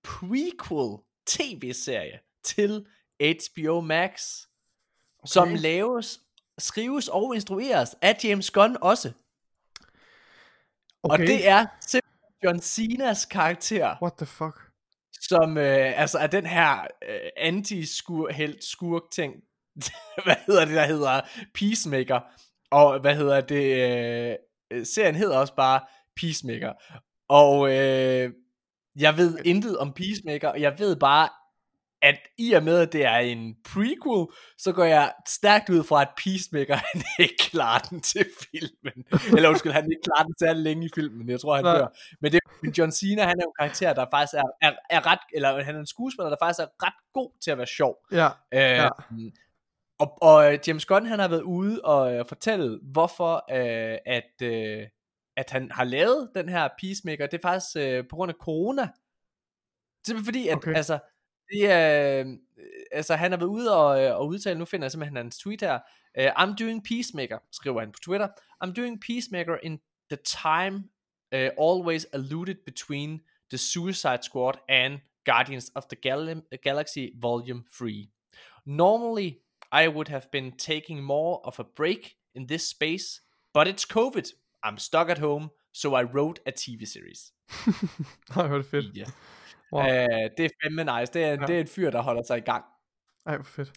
prequel tv-serie til HBO Max, okay. som laves, skrives og instrueres af James Gunn også. Okay. Og det er simpelthen John Cenas karakter, What the fuck? som øh, altså er den her øh, anti-helt skurk ting. hvad hedder det, der hedder Peacemaker. Og hvad hedder det, øh, øh, serien hedder også bare Peacemaker. Og øh, jeg ved intet om Peacemaker, og jeg ved bare, at i og med, at det er en prequel, så går jeg stærkt ud fra, at Peacemaker, han ikke klarer den til filmen. Eller undskyld, han ikke klarer den særlig længe i filmen. Jeg tror, han dør. Men det men John Cena, han er jo en karakter, der faktisk er, er, er ret, eller han er en skuespiller, der faktisk er ret god til at være sjov. Ja. Øh, Ja. Og, og James Gunn, han har været ude og øh, fortælle, hvorfor øh, at, øh, at han har lavet den her Peacemaker. Det er faktisk øh, på grund af corona. Simpelthen fordi, at Okay. altså, det er, øh, altså, han har været ude og, øh, og udtale, nu finder jeg simpelthen hans tweet her, uh, I'm doing Peacemaker, skriver han på Twitter, I'm doing Peacemaker in the time uh, always alluded between the Suicide Squad and Guardians of the Gal- Galaxy Volume 3. Normally, I would have been taking more of a break in this space, but it's COVID. I'm stuck at home, so I wrote a TV series. Nej, hvor det fedt. Ja. Wow. Øh, det er fandme nice. Det er, Ja. det er en fyr, der holder sig i gang. Ej, hvor fedt.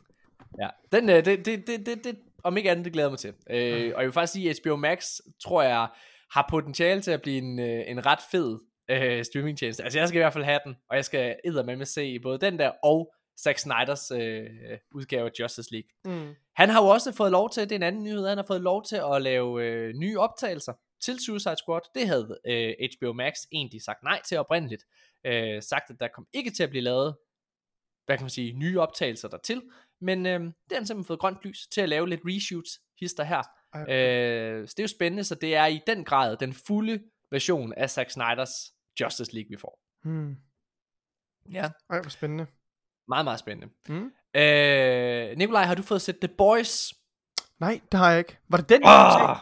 Ja. Den, øh, det, det, det, det, det, om ikke andet, det glæder mig til. Øh, og jeg vil faktisk sige, at HBO Max, tror jeg, har potentiale til at blive en, øh, en ret fed øh, streamingtjeneste. Altså, jeg skal i hvert fald have den, og jeg skal med se både den der og Zack Snyders øh, udgave af Justice League. Mm. Han har jo også fået lov til, det er en anden nyhed, han har fået lov til at lave øh, nye optagelser til Suicide Squad. Det havde øh, HBO Max egentlig sagt nej til oprindeligt. Øh, sagt, at der kom ikke til at blive lavet, hvad kan man sige, nye optagelser dertil. Men øh, det har simpelthen fået grønt lys til at lave lidt reshoots, hister her. Ej, Øh, så det er jo spændende, så det er i den grad den fulde version af Zack Snyders Justice League, vi får. Hmm. Ja. Ej, hvor spændende. Meget, meget spændende. Mm. Øh, Nikolaj, har du fået set The Boys? Nej, det har jeg ikke. Var det den, Oh!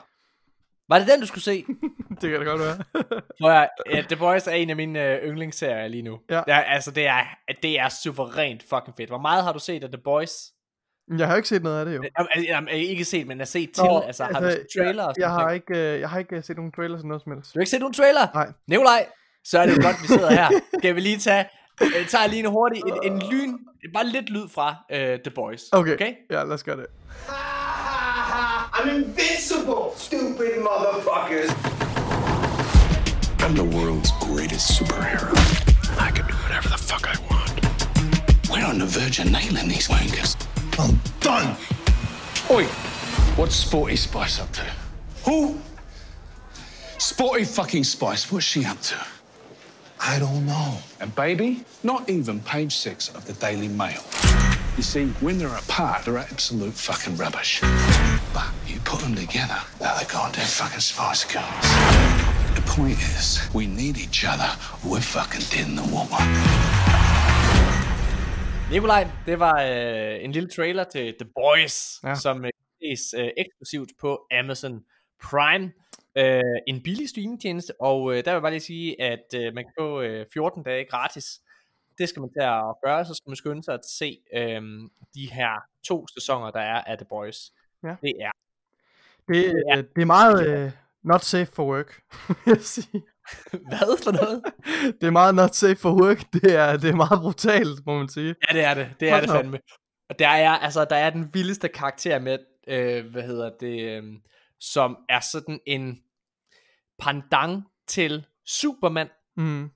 Var det den, du skulle se? Det kan det godt være. Prøv at, uh, The Boys er en af mine uh, yndlingsserier lige nu. Ja. Er, altså, det er, det er suverænt fucking fedt. Hvor meget har du set af The Boys? jeg har ikke set noget af det, jo. Jamen, jamen, ikke set, men har set til. Nå, altså, har du set trailer? Jeg, sådan jeg, har ikke, øh, jeg har ikke øh, set nogen trailer eller noget som helst. Du har ikke set nogen trailer? Nej. Nikolaj, så er det godt, vi sidder her. Skal vi lige tage, uh, tager lige en hurtig, en, en lyn, bare lidt lyd fra uh, The Boys. Okay. okay? Ja, lad os gøre det. I'm invincible, stupid motherfuckers. I'm the world's greatest superhero. I can do whatever the fuck I want. We're on the verge of nailing these wankers. I'm done. Oi, what's Sporty Spice up to? Who? Sporty fucking Spice, what's she up to? I don't know. And baby, not even page six of the Daily Mail. You see, when they're apart, they're absolute fucking rubbish. But you put them together, they're the goddamn fucking Spice Girls. The point is, we need each other. We're fucking dead in the water. Nikolaj, det var øh, en lille trailer til The Boys, Ja. ja. som øh, ses øh, eksklusivt på Amazon Prime. Øh, en billig streamingtjeneste, og øh, der vil jeg bare lige sige, at øh, man kan få øh, 14 dage gratis. Det skal man til at gøre, så skal man skynde sig at se øh, de her to sæsoner, der er af The Boys. Ja. Det er Det, Ja. øh, det er meget øh, not safe for work, vil jeg sige. hvad for noget? Det er meget not safe for work. Det er, det er meget brutalt, må man sige. Ja, det er det. Det er Hold det fandme. Og der er, altså, der er den vildeste karakter med, øh, hvad hedder det, øh, som er sådan en pendant til Superman, Mm.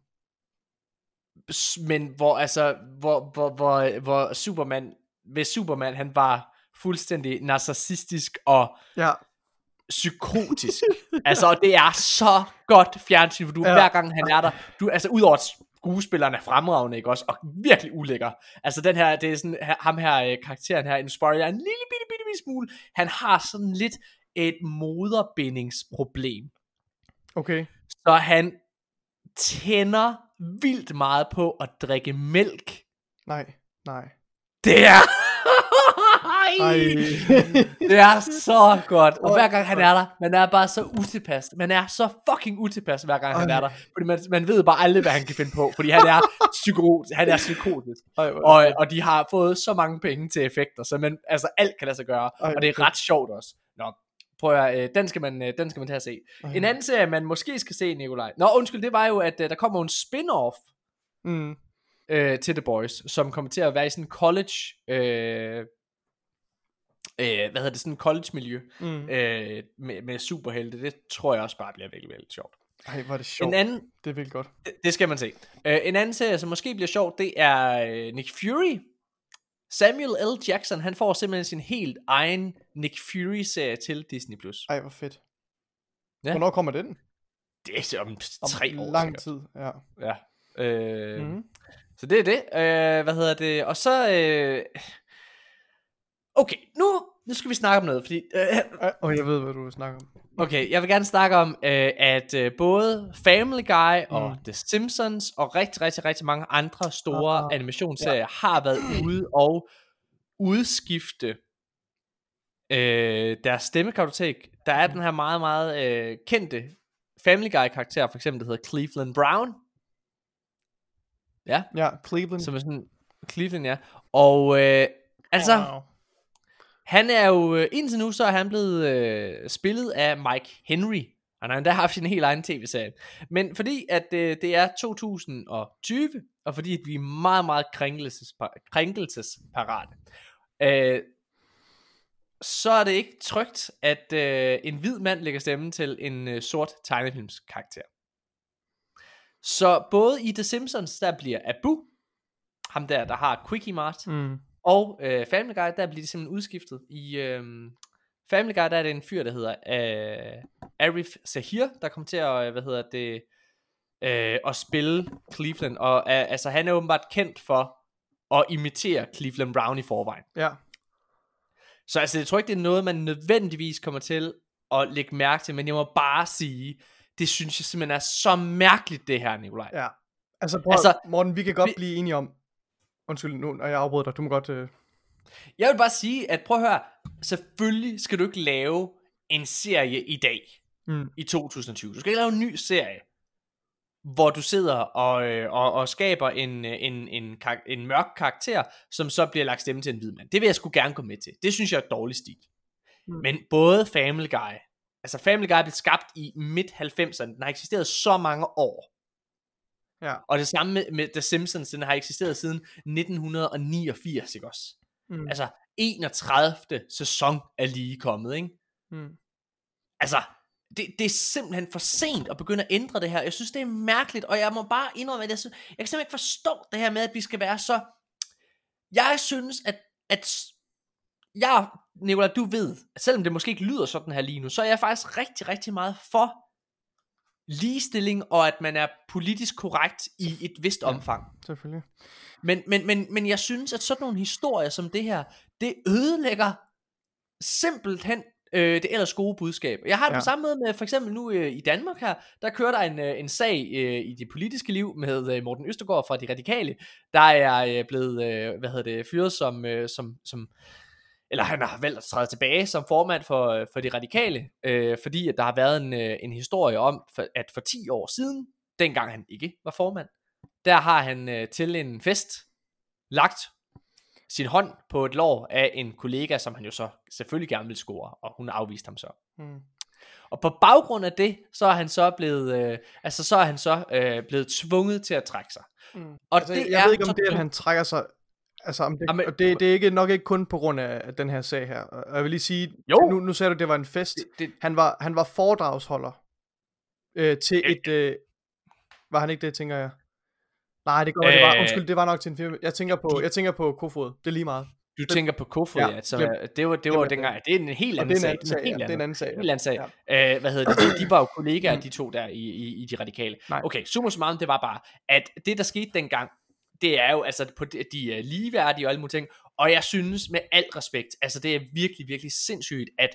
Men hvor altså, hvor, hvor, hvor, hvor Superman, hvis Superman, han var fuldstændig narcissistisk og Ja, psykotisk. altså, og det er så godt fjernsyn, for du, Ja. hver gang han er der, du, altså, udover at skuespilleren er fremragende, ikke også, og virkelig ulækker. Altså, den her, det er sådan, ham her, øh, karakteren her, inspired jeg en lille bitte, bitte, bitte smule. Han har sådan lidt et moderbindingsproblem. okay. Så han tænder vildt meget på at drikke mælk. Nej, nej. Det er... Ej. det er så godt. Og hver gang han er der, man er bare så utilpas. Man er så fucking utilpas, hver gang han Ej. er der. Fordi man, man ved bare aldrig, hvad han kan finde på. Fordi han er, psyko, han er psykotisk. Ej, Og, og de har fået så mange penge til effekter, så man, altså alt kan lade sig gøre. Ej, og det er ret sjovt også. Nå, prøv at, øh, den, skal man, øh, den skal man tage at se. En anden serie, man måske skal se, Nikolaj. Nå, undskyld, det var jo, at øh, der kommer en spin-off Mm. øh, til The Boys, som kommer til at være i sådan en college, øh, øh, hvad hedder det, sådan en college miljø, Mm. øh, med, med superhelte, det tror jeg også bare bliver virkelig, virkelig sjovt. Ej, hvor er det sjovt. En anden, Det er virkelig godt. det, det skal man se. Øh, en anden serie, som måske bliver sjovt, det er øh, Nick Fury. Samuel L. Jackson, han får simpelthen sin helt egen Nick Fury-serie til Disney+. Plus. Ej, hvor fedt. Ja. Hvornår kommer den? Det er om Om tre år. lang tid, ja. Ja. Øh, Mhm. Så det er det. Øh, hvad hedder det? Og så... Øh, okay, nu, nu skal vi snakke om noget, fordi... Øh, Ej, Og jeg ved, hvad du snakker om. Okay, jeg vil gerne snakke om, øh, at øh, både Family Guy og Mm. The Simpsons og rigtig, rigtig, rigtig mange andre store Ah, animationsserier har været ude og udskifte øh, deres stemmekartotek. Der er den her meget, meget øh, kendte Family Guy karakter, for eksempel, der hedder Cleveland Brown. Ja, Ja, Cleveland. som er sådan Cleveland, ja. Og øh, altså, Wow han er jo, øh, indtil nu, så er han blevet øh, spillet af Mike Henry. Han har endda haft sin helt egen tv-serie. Men fordi at øh, det er 2020, og fordi at vi er meget, meget krænkelsespa- krænkelsesparate, øh, så er det ikke trygt, at øh, en hvid mand lægger stemme til en øh, sort tegnefilmskarakter. Så både i The Simpsons, der bliver Abu, ham der, der har Quickie Mart, Mm og øh, Family Guy, der bliver det simpelthen udskiftet. I øh, Family Guy, der er det en fyr, der hedder øh, Arif Sahir, der kommer til at, hvad hedder det, øh, at spille Cleveland. Og øh, altså, han er åbenbart kendt for at imitere Cleveland Brown i forvejen. Ja. Så altså, jeg tror ikke, det er noget, man nødvendigvis kommer til at lægge mærke til, men jeg må bare sige, det synes jeg simpelthen er så mærkeligt, det her, Nikolaj. Ja. Altså, prøv, altså, Morten, vi kan godt vi- blive enige om... Undskyld, nu når jeg afbryder dig. Du må godt... Øh... Jeg vil bare sige, at prøv at høre, selvfølgelig skal du ikke lave en serie i dag, Mm. i 2020. Du skal ikke lave en ny serie, hvor du sidder og, øh, og, og skaber en, øh, en, en, kar- en mørk karakter, som så bliver lagt stemme til en hvid mand. Det vil jeg sgu gerne gå med til. Det synes jeg er et dårlig stil. Mm. Men både Family Guy, altså Family Guy blev skabt i midt-90'erne, den har eksisteret så mange år. Ja. Og det samme med, med The Simpsons, den har eksisteret siden 1989, ikke også? Mm. Altså, 31. sæson er lige kommet, ikke? Mm. Altså, det, det er simpelthen for sent at begynde at ændre det her. Jeg synes, det er mærkeligt, og jeg må bare indrømme, at jeg, synes, jeg kan simpelthen ikke forstå det her med, at vi skal være så... Jeg synes, at, at jeg, Nicolai, du ved, at selvom det måske ikke lyder sådan her lige nu, så er jeg faktisk rigtig, rigtig meget for ligestilling, og at man er politisk korrekt i et vist omfang. Selvfølgelig. Men, men, men, men jeg synes, at sådan nogle historier som det her, det ødelægger simpelthen øh, det ellers gode budskab. Jeg har det ja. Ja. på samme måde med, for eksempel nu øh, i Danmark her, der kører der en, øh, en sag øh, i det politiske liv med øh, Morten Østergaard fra De Radikale, der er øh, blevet, øh, hvad hedder det, fyret som, øh, som, som eller han har valgt at træde tilbage som formand for, øh, for De Radikale, øh, fordi at der har været en, øh, en historie om, for, at for 10 år siden, dengang han ikke var formand, der har han øh, til en fest lagt sin hånd på et lår af en kollega, som han jo så selvfølgelig gerne ville score, og hun afviste ham så. Mm. Og på baggrund af det, så er han så blevet, øh, altså så er han så øh, blevet tvunget til at trække sig. Mm. Og altså, det jeg er ved ikke, om så det, at han trækker sig... Altså, om det, Jamen, og det, det er ikke, nok ikke kun på grund af den her sag her. Og jeg vil lige sige, Jo. nu, nu sagde du, at det var en fest. Det- det- Han, var, han var foredragsholder øh, til et... Øh, var han ikke det, tænker jeg? Nej, det går, øh, det var, Øh, undskyld, det var nok til en film. Jeg tænker på, jeg tænker på Kofod. Det er lige meget. Du tænker på Kofod, Ja, ja, altså, glem- det var, det var det. dengang, det er en helt anden det er en sag. anden sag, det er en anden sag, ja. Helt anden sag. Øh, hvad hedder det? De, de var jo kollegaer, de to der i, i, i de radikale. Nej. Okay, summa summarum, det var bare, at det der skete dengang, det er jo, altså, på de, de er ligeværdige og alle mulige ting, og jeg synes med al respekt, altså det er virkelig, virkelig sindssygt, at,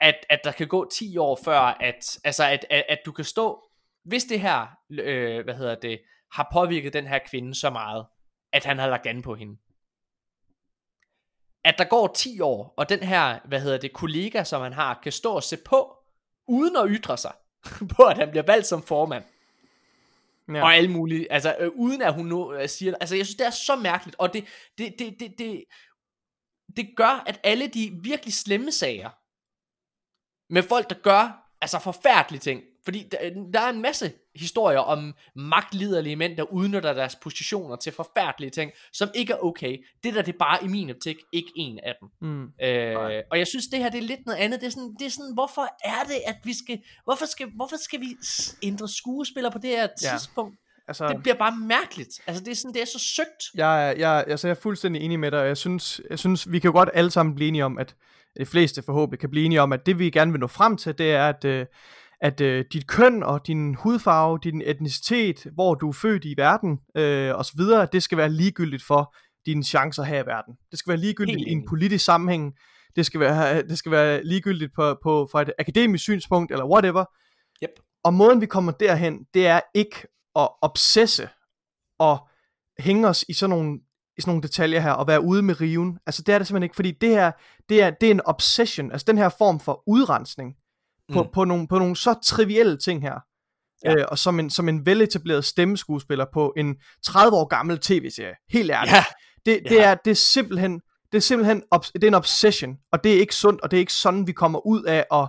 at, at der kan gå 10 år før, at, altså at, at, at du kan stå, hvis det her, øh, hvad hedder det, har påvirket den her kvinde så meget, at han har lagt an på hende. At der går 10 år, og den her, hvad hedder det, kollega, som han har, kan stå og se på, uden at ytre sig, på at han bliver valgt som formand. Ja. Og alt muligt, altså øh, uden at hun nu øh, siger, altså jeg synes det er så mærkeligt, og det, det, det, det, det, det gør, at alle de virkelig slemme sager, med folk, der gør altså forfærdelige ting, fordi der, der er en masse historier om magtliderlige mænd, der udnytter deres positioner til forfærdelige ting, som ikke er okay. Det der, det er bare i min optik ikke en af dem. Mm. Øh, og jeg synes, det her det er lidt noget andet. Det er sådan, det er sådan hvorfor er det, at vi skal, hvorfor skal, hvorfor skal vi ændre skuespiller på det her Ja. tidspunkt? Altså, Det bliver bare mærkeligt. Altså, det er sådan, det er så søgt. Jeg, er- jeg, altså, jeg er fuldstændig enig med dig, og jeg synes, jeg synes, vi kan jo godt alle sammen blive enige om, at de fleste forhåbentlig kan blive enige om, at det vi gerne vil nå frem til, det er, at, øh, at øh, dit køn og din hudfarve, din etnicitet, hvor du er født i verden, øh, osv., det skal være ligegyldigt for dine chancer her i verden. Det skal være ligegyldigt Helt i en politisk sammenhæng. Det skal være, det skal være ligegyldigt på, på, fra et akademisk synspunkt, eller whatever. Yep. Og måden vi kommer derhen, det er ikke at obsesse og hænge os i sådan nogle, i sådan nogle detaljer her, og være ude med riven. Altså det er det simpelthen ikke, fordi det her, det er, det er en obsession, altså den her form for udrensning, på, Mm. på, nogle, på nogle så trivielle ting her. Ja. Øh, og som en, som en veletableret stemmeskuespiller på en 30 år gammel tv-serie. Helt ærligt. Ja. Det, det, Ja. er, det er simpelthen, det er simpelthen det er en obsession, og det er ikke sundt, og det er ikke sådan, vi kommer ud af at,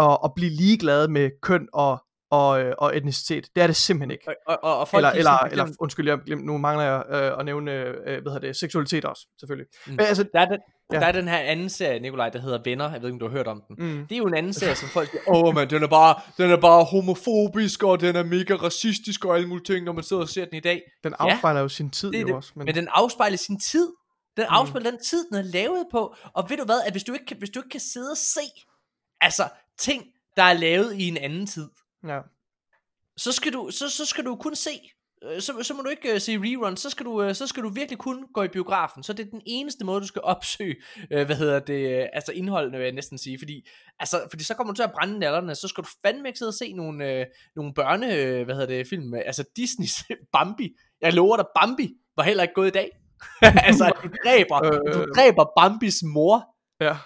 at, at blive ligeglad med køn og, og, øh, og etnicitet. Det er det simpelthen ikke. Og, og, og, folk, Eller, eller, sådan- eller undskyld, jeg glemte, nu mangler jeg øh, at nævne, øh, hvad hedder det, seksualitet også, selvfølgelig. Mm. Men altså, der, er den, ja. ja. der er den her anden serie, Nikolaj, der hedder Venner. Jeg ved ikke, om du har hørt om den. Mm. Det er jo en anden serie, som folk siger, åh, men den er, bare, den er bare homofobisk, og den er mega racistisk, og alle mulige ting, når man sidder og ser den i dag. den afspejler jo sin tid det jo det. også. Men, men den afspejler sin tid. Den Mm. afspejler den tid, den er lavet på. Og ved du hvad, at hvis du ikke kan, hvis du ikke kan sidde og se, altså ting, der er lavet i en anden tid, ja. så skal du, så, så skal du kun se, så, så må du ikke uh, se reruns, så skal, du, uh, så skal du virkelig kun gå i biografen. Så det er den eneste måde, du skal opsøge, uh, hvad hedder det, uh, altså indholdene vil jeg næsten sige, fordi, altså, fordi så kommer du til at brænde nallerne, så skal du fandme ikke sidde og se nogle, uh, nogle børne, uh, hvad hedder det, film, altså Disneys Bambi. Jeg lover dig, Bambi var heller ikke gået i dag. altså, du dræber, du dræber Bambis mor. Ja.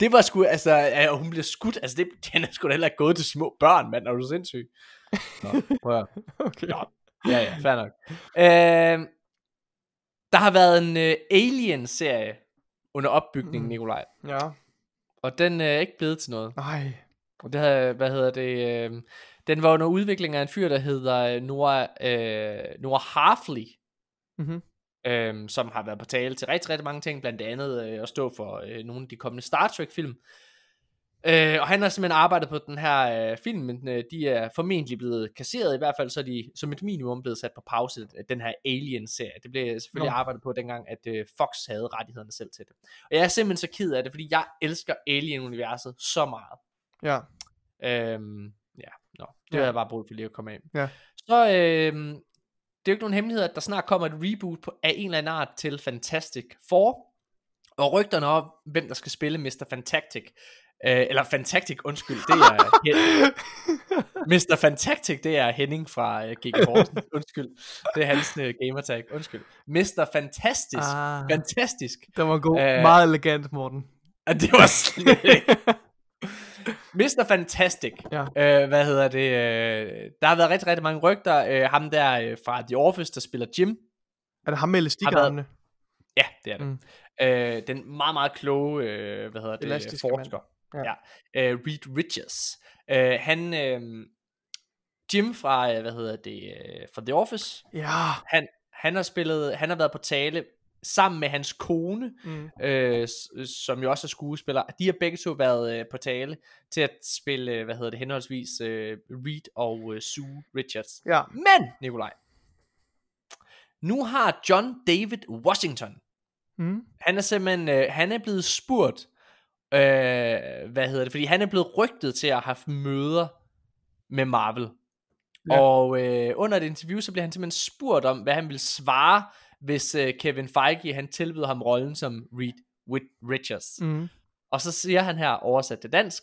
Det var sgu, altså, at hun bliver skudt, altså det, den er sgu da heller ikke gået til små børn, mand, er du sindssyg? Nå, prøv at Okay. Ja, ja, ja fair nok. Øh, der har været en øh, Alien-serie under opbygning, Mm. Nikolaj. Ja. Og den øh, er ikke blevet til noget. Nej. Og det havde, hvad hedder det, øh, den var under udvikling af en fyr, der hedder øh, Noah, øh, Noah Harfley, Mm-hmm. øh, som har været på tale til rigtig, rigtig mange ting, blandt andet øh, at stå for øh, nogle af de kommende Star Trek-film. Øh, og han har simpelthen arbejdet på den her øh, film, men øh, de er formentlig blevet kasseret, i hvert fald så er de som et minimum blevet sat på pause, øh, den her Alien-serie. Det blev selvfølgelig Nå. arbejdet på dengang, at øh, Fox havde rettighederne selv til det. Og jeg er simpelthen så ked af det, fordi jeg elsker Alien-universet så meget. Ja. Øhm, ja, nå, det Ja. havde jeg bare brug for lige at komme af. Ja. Så øhm, det er jo ikke nogen hemmelighed, at der snart kommer et reboot på, af en eller anden art til Fantastic Four. Og rygterne om, hvem der skal spille Mr. Fantastic, øh, eller Fantastic, undskyld, det er Mr. Fantastic, det er Henning fra øh, GG Horsen, undskyld. Det er hans øh, gamertag, undskyld. Mr. Fantastisk, Ah. fantastisk. Den var god. Øh, Meget elegant, Morten. Ja, det var slet. Mr. Fantastic. Ja. Øh, hvad hedder det? Øh, der har været rigtig, rigtig mange rygter. Øh, ham der øh, fra The Office, der spiller Jim. Er det ham med elastikarmene? Ja, det er det. Mm. Øh, den meget, meget kloge, øh, hvad hedder det, Elastiske forsker. mand. Ja. ja. Øh, Reed Richards. Øh, han, øh, Jim fra, øh, hvad hedder det, øh, fra The Office. Ja. Han, han har spillet, han har været på tale sammen med hans kone, Mm. øh, som jo også er skuespiller. De har begge to været øh, på tale til at spille, hvad hedder det, henholdsvis øh, Reed og øh, Sue Richards. Ja. Men, Nikolaj, nu har John David Washington, Mm. han er simpelthen, øh, han er blevet spurgt, øh, hvad hedder det, fordi han er blevet rygtet til at have haft møder med Marvel. Ja. Og øh, under et interview, så bliver han simpelthen spurgt om, hvad han ville svare, hvis øh, Kevin Feige, han tilbød ham rollen som Reed Whit- Richards. Mm. Og så siger han her, oversat til dansk,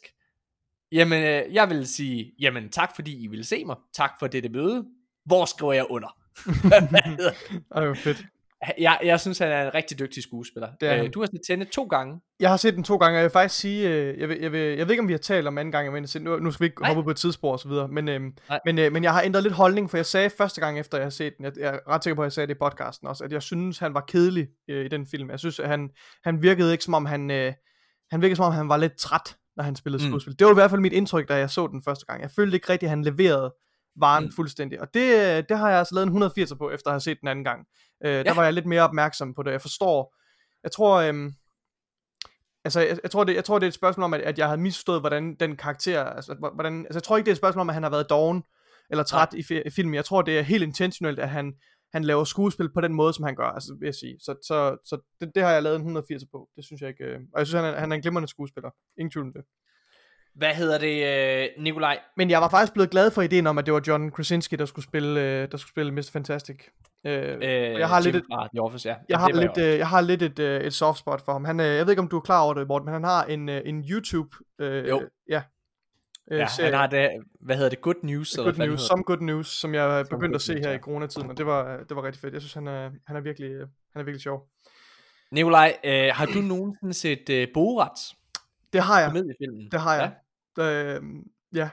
jamen, øh, jeg vil sige, jamen tak fordi I ville se mig, tak for dette møde, hvor skriver jeg under? Ej, hvor fedt. Jeg, jeg synes, han er en rigtig dygtig skuespiller. Det er. Øh, du har set Tenet to gange. Jeg har set den to gange, og jeg vil faktisk sige, øh, jeg, vil, jeg, vil, jeg ved ikke, om vi har talt om anden gang, men nu, nu skal vi ikke Nej. hoppe på et tidsspor og så videre, men, øhm, men, øh, men jeg har ændret lidt holdning, for jeg sagde første gang efter, jeg har set den, jeg, jeg er ret sikker på, at jeg sagde det i podcasten også, at jeg synes, han var kedelig øh, i den film. Jeg synes, at han, han virkede ikke som om, han, øh, han virkede som om, han var lidt træt, når han spillede Mm. skuespil. Det var i hvert fald mit indtryk, da jeg så den første gang. Jeg følte ikke rigtigt, at han leverede varen mm. Fuldstændig. Og det, øh, det har jeg altså lavet en 180'er på, efter at have set den anden gang. Øh, der Ja. var jeg lidt mere opmærksom på det. Jeg forstår, jeg tror, øhm, altså, jeg, jeg, tror det, jeg tror, det er et spørgsmål om, at, at jeg havde misforstået, hvordan den karakter, altså, hvor- hvordan, altså, jeg tror ikke, det er et spørgsmål om, at han har været doven eller træt i, fi- i filmen. Jeg tror, det er helt intentionelt, at han, han laver skuespil på den måde, som han gør, altså, vil jeg sige. Så, så, så det, det, har jeg lavet en 180 på. Det synes jeg ikke. Øh, og jeg synes, han er, han er en glimrende skuespiller. Ingen tvivl om det. Hvad hedder det, øh, Nikolaj? Men jeg var faktisk blevet glad for ideen om, at det var John Krasinski, der skulle spille, øh, der skulle spille Mr. Fantastic. Øh, Øh, jeg har lidt Jim et, fra The Office, ja. jeg har, lidt, øh, jeg har lidt et, øh, et soft spot for ham. Han, øh, jeg ved ikke, om du er klar over det, Morten, men han har en, øh, en YouTube... Øh, Jo. Ja. Øh, Ja, serie, han har det, hvad hedder det, Good News? eller Good fanden News, Some Good News, som jeg er Some begyndt Good at se News, her ja. i coronatiden, og det var, det var rigtig fedt. Jeg synes, han er, han er, virkelig, han er virkelig sjov. Nikolaj, øh, har du nogensinde set øh, Borat? Det har jeg. Komediefilmen? Det har jeg. Øh, ja.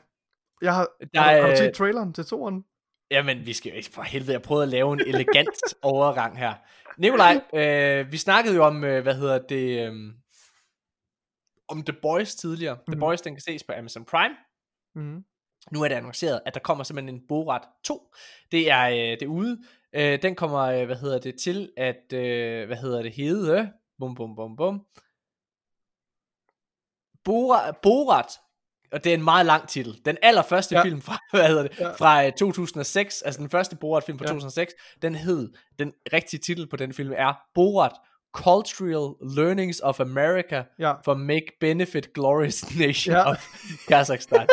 Jeg har, Der har, har du er- set traileren til toren? Jamen, vi skal jo ikke for helvede, jeg prøvede at lave en elegant overgang her. Nikolaj, øh, vi snakkede jo om, øh, hvad hedder det, øh, om The Boys tidligere. Mm. The. Boys, den kan ses på Amazon Prime. Mm. Nu er det annonceret, at der kommer simpelthen en Borat 2. Det er, øh, det er ude. Øh, den kommer, øh, hvad hedder det, til at, øh, hvad hedder det, hedde, bum bum bum bum. Borat, Borat, og det er en meget lang titel. Den allerførste Ja. film fra, hvad hedder det, Ja. fra øh, 2006, altså den første Borat-film fra Ja. ja. 2006, den hed, den rigtige titel på den film er Borat Cultural Learnings of America Ja. for Make Benefit Glorious Nation Ja. of Kazakhstan.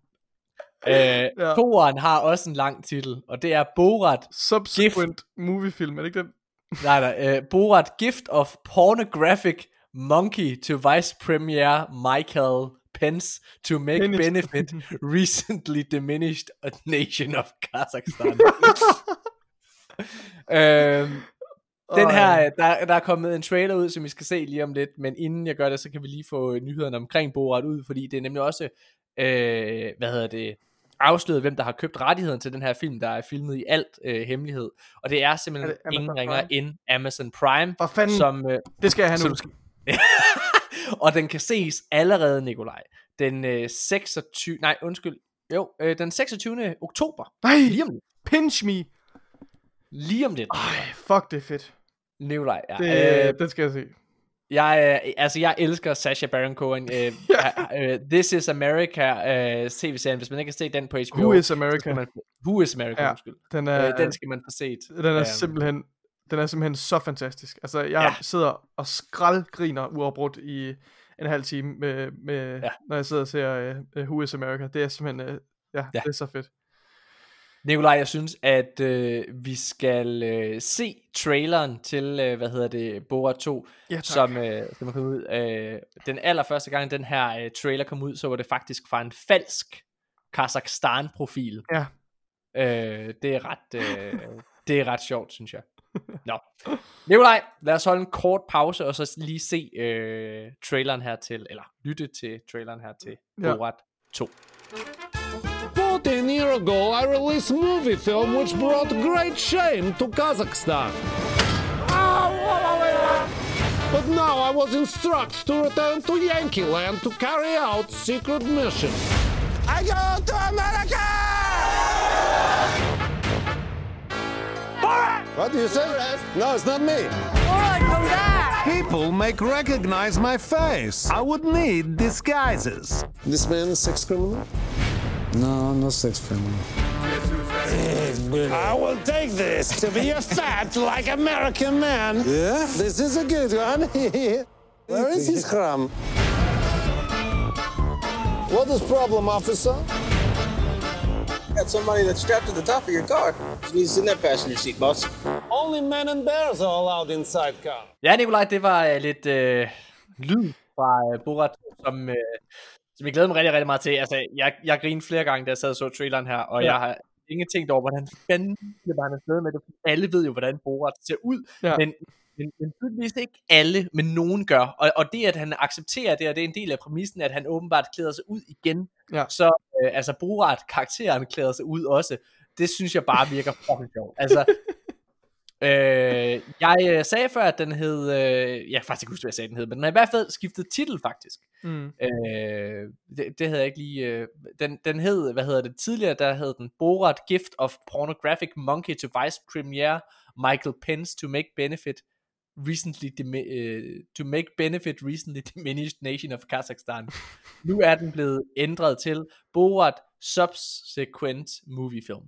øh, Ja. Toren har også en lang titel, og det er Borat, Subsequent moviefilm, er det ikke den? nej, nej, øh, Borat Gift of Pornographic Monkey to Vice Premier Michael Pence to make Penis. benefit recently diminished a nation of Kazakhstan. øhm, den her, der, der er kommet en trailer ud, som vi skal se lige om lidt, men inden jeg gør det, så kan vi lige få nyhederne omkring Borat ud, fordi det er nemlig også, øh, hvad hedder det, afsløret, hvem der har købt rettigheden til den her film, der er filmet i alt øh, hemmelighed. Og det er simpelthen Er det Amazon ingen ringer end Amazon Prime, Hvor fanden? som... Øh, Det skal jeg have nu. skal- og den kan ses allerede, Nikolaj. Den øh, 26... Nej, undskyld. Jo, øh, den 26. oktober. Nej, Lige om lidt. pinch me. Lige om lidt. Ej, fuck, det er fedt. Nikolaj, ja. Det, øh, den skal jeg se. jeg, øh, altså, jeg elsker Sacha Baron Cohen. Øh, øh, This is America øh, tv-serien. Hvis man ikke har set den på HBO. Who is America? Man, Who is America, Ja, ja, undskyld. Den er, Øh, den skal man få set. den er Øhm, simpelthen den er simpelthen så fantastisk. Altså, jeg Ja. sidder og skraldgriner uafbrudt i en halv time, med, med, ja. Når jeg sidder og ser uh, Who is America. Det er simpelthen, uh, ja, ja, Ja. det er så fedt. Nikolaj, jeg synes, at øh, vi skal øh, se traileren til, øh, hvad hedder det, Borat 2, Ja, tak. som, øh, som er kommet ud. Øh, den allerførste gang, den her øh, trailer kom ud, så var det faktisk fra en falsk Kazakhstan-profil. Ja. Øh, det er ret, øh, det er ret sjovt, synes jeg. Nå. Nikolaj, lad os holde en kort pause, og så lige se øh, traileren her til, eller lytte til traileren her til Ja. Borat 2. 14 years ago, I released a movie film which brought great shame to Kazakhstan. But now I was instructed to return to Yankee Land to carry out secret mission. I go to America! What do you say? No, it's not me. Borat, come back! People make recognize my face. I would need disguises. This man is sex criminal? No, no sex criminal. I will take this to be a fat like American man. Yeah? This is a good one. Where is his crumb? What is problem, officer? Got somebody that's strapped to the top of your car. Just needs in that passenger seat, boss. Only men and bears are allowed inside car. Ja, Nikolaj, det var uh, lidt uh, lyd fra uh, Borat, som, uh, som jeg glæder mig rigtig, rigtig meget til. Altså, jeg, jeg grinede flere gange, da jeg sad og så traileren her, og Ja. jeg har ikke tænkt over, hvordan fanden det var, han afsted med det. Alle ved jo, hvordan Borat ser ud, ja. men, men, men tydeligvis ikke alle, men nogen gør. Og, og det, at han accepterer det, og det er en del af præmissen, at han åbenbart klæder sig ud igen. Ja. Så øh, altså Borat, karakteren, klæder sig ud også. Det synes jeg bare virker fucking sjovt. Altså, Øh, jeg øh, sagde før, at den hed, øh, jeg kan faktisk ikke huske, hvad jeg sagde, den hed, men den har i hvert fald skiftet titel faktisk. Mm. Øh, det, det havde jeg ikke lige, øh, den, den hed, hvad hedder det, tidligere, der hed den Borat Gift of Pornographic Monkey to Vice Premier Michael Pence to make benefit recently øh, to make benefit recently diminished nation of Kazakhstan. nu er den blevet ændret til Borat Subsequent Movie Film.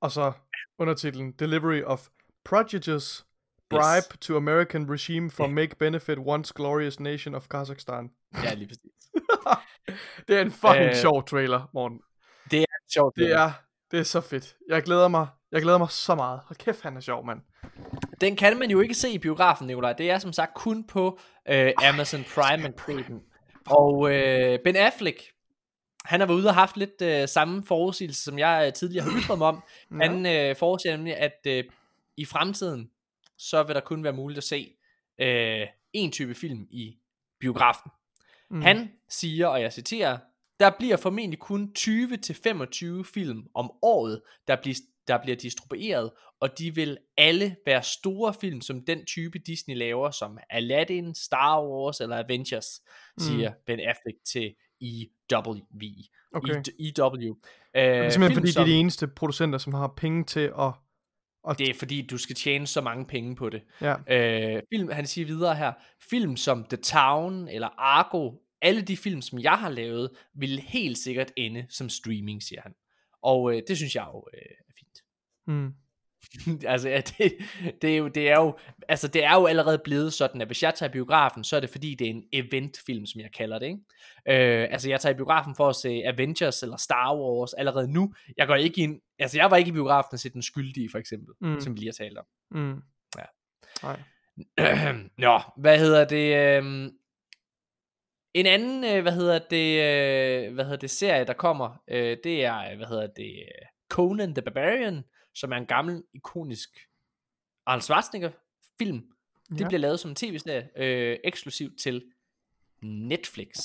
Og så undertitlen Delivery of Prodigious Bribe yes. to American Regime for Make Benefit Once Glorious Nation of Kazakhstan. Ja, lige præcis. det er en fucking Øh, sjov trailer, Morten. Det er sjovt. Det er, det er så fedt. Jeg glæder mig. Jeg glæder mig så meget. Hold kæft, han er sjov, mand. Den kan man jo ikke se i biografen, Nikolaj. Det er som sagt kun på øh, Amazon Prime, man kan den. Og øh, Ben Affleck, han har været ude og haft lidt øh, samme forudsigelse, som jeg øh, tidligere har ytret mig om. Han øh, forudsiger nemlig, at øh, i fremtiden, så vil der kun være muligt at se øh, en type film i biografen. Mm. Han siger, og jeg citerer, der bliver formentlig kun 20-25 film om året, der bliver, der bliver distribueret, og de vil alle være store film, som den type Disney laver, som Aladdin, Star Wars eller Avengers, mm. siger Ben Affleck til EW. Okay. E- EW. Det er Øh, simpelthen film, fordi, det er som- de eneste producenter, som har penge til at... at det er fordi, du skal tjene så mange penge på det. Ja. Øh, film, han siger videre her, film som The Town eller Argo, alle de film, som jeg har lavet, vil helt sikkert ende som streaming, siger han. Og øh, det synes jeg jo øh. Mm. altså, ja, det, det, er jo, det, er jo, altså, det er jo allerede blevet sådan, at hvis jeg tager biografen, så er det fordi, det er en eventfilm, som jeg kalder det. Ikke? Øh, altså, jeg tager i biografen for at se Avengers eller Star Wars allerede nu. Jeg går ikke ind, altså, jeg var ikke i biografen at se Den Skyldige, for eksempel, Mm. som vi lige har talt om. Mm. Ja. Nej. Nå, hvad hedder det? øhm, en anden, øh, hvad hedder det, øh, hvad hedder det, serie, der kommer, øh, det er, øh, hvad hedder det, øh, Conan the Barbarian, som er en gammel, ikonisk Arnold Schwarzenegger film. Det Ja. bliver lavet som en tv-serie, øh, eksklusivt til Netflix.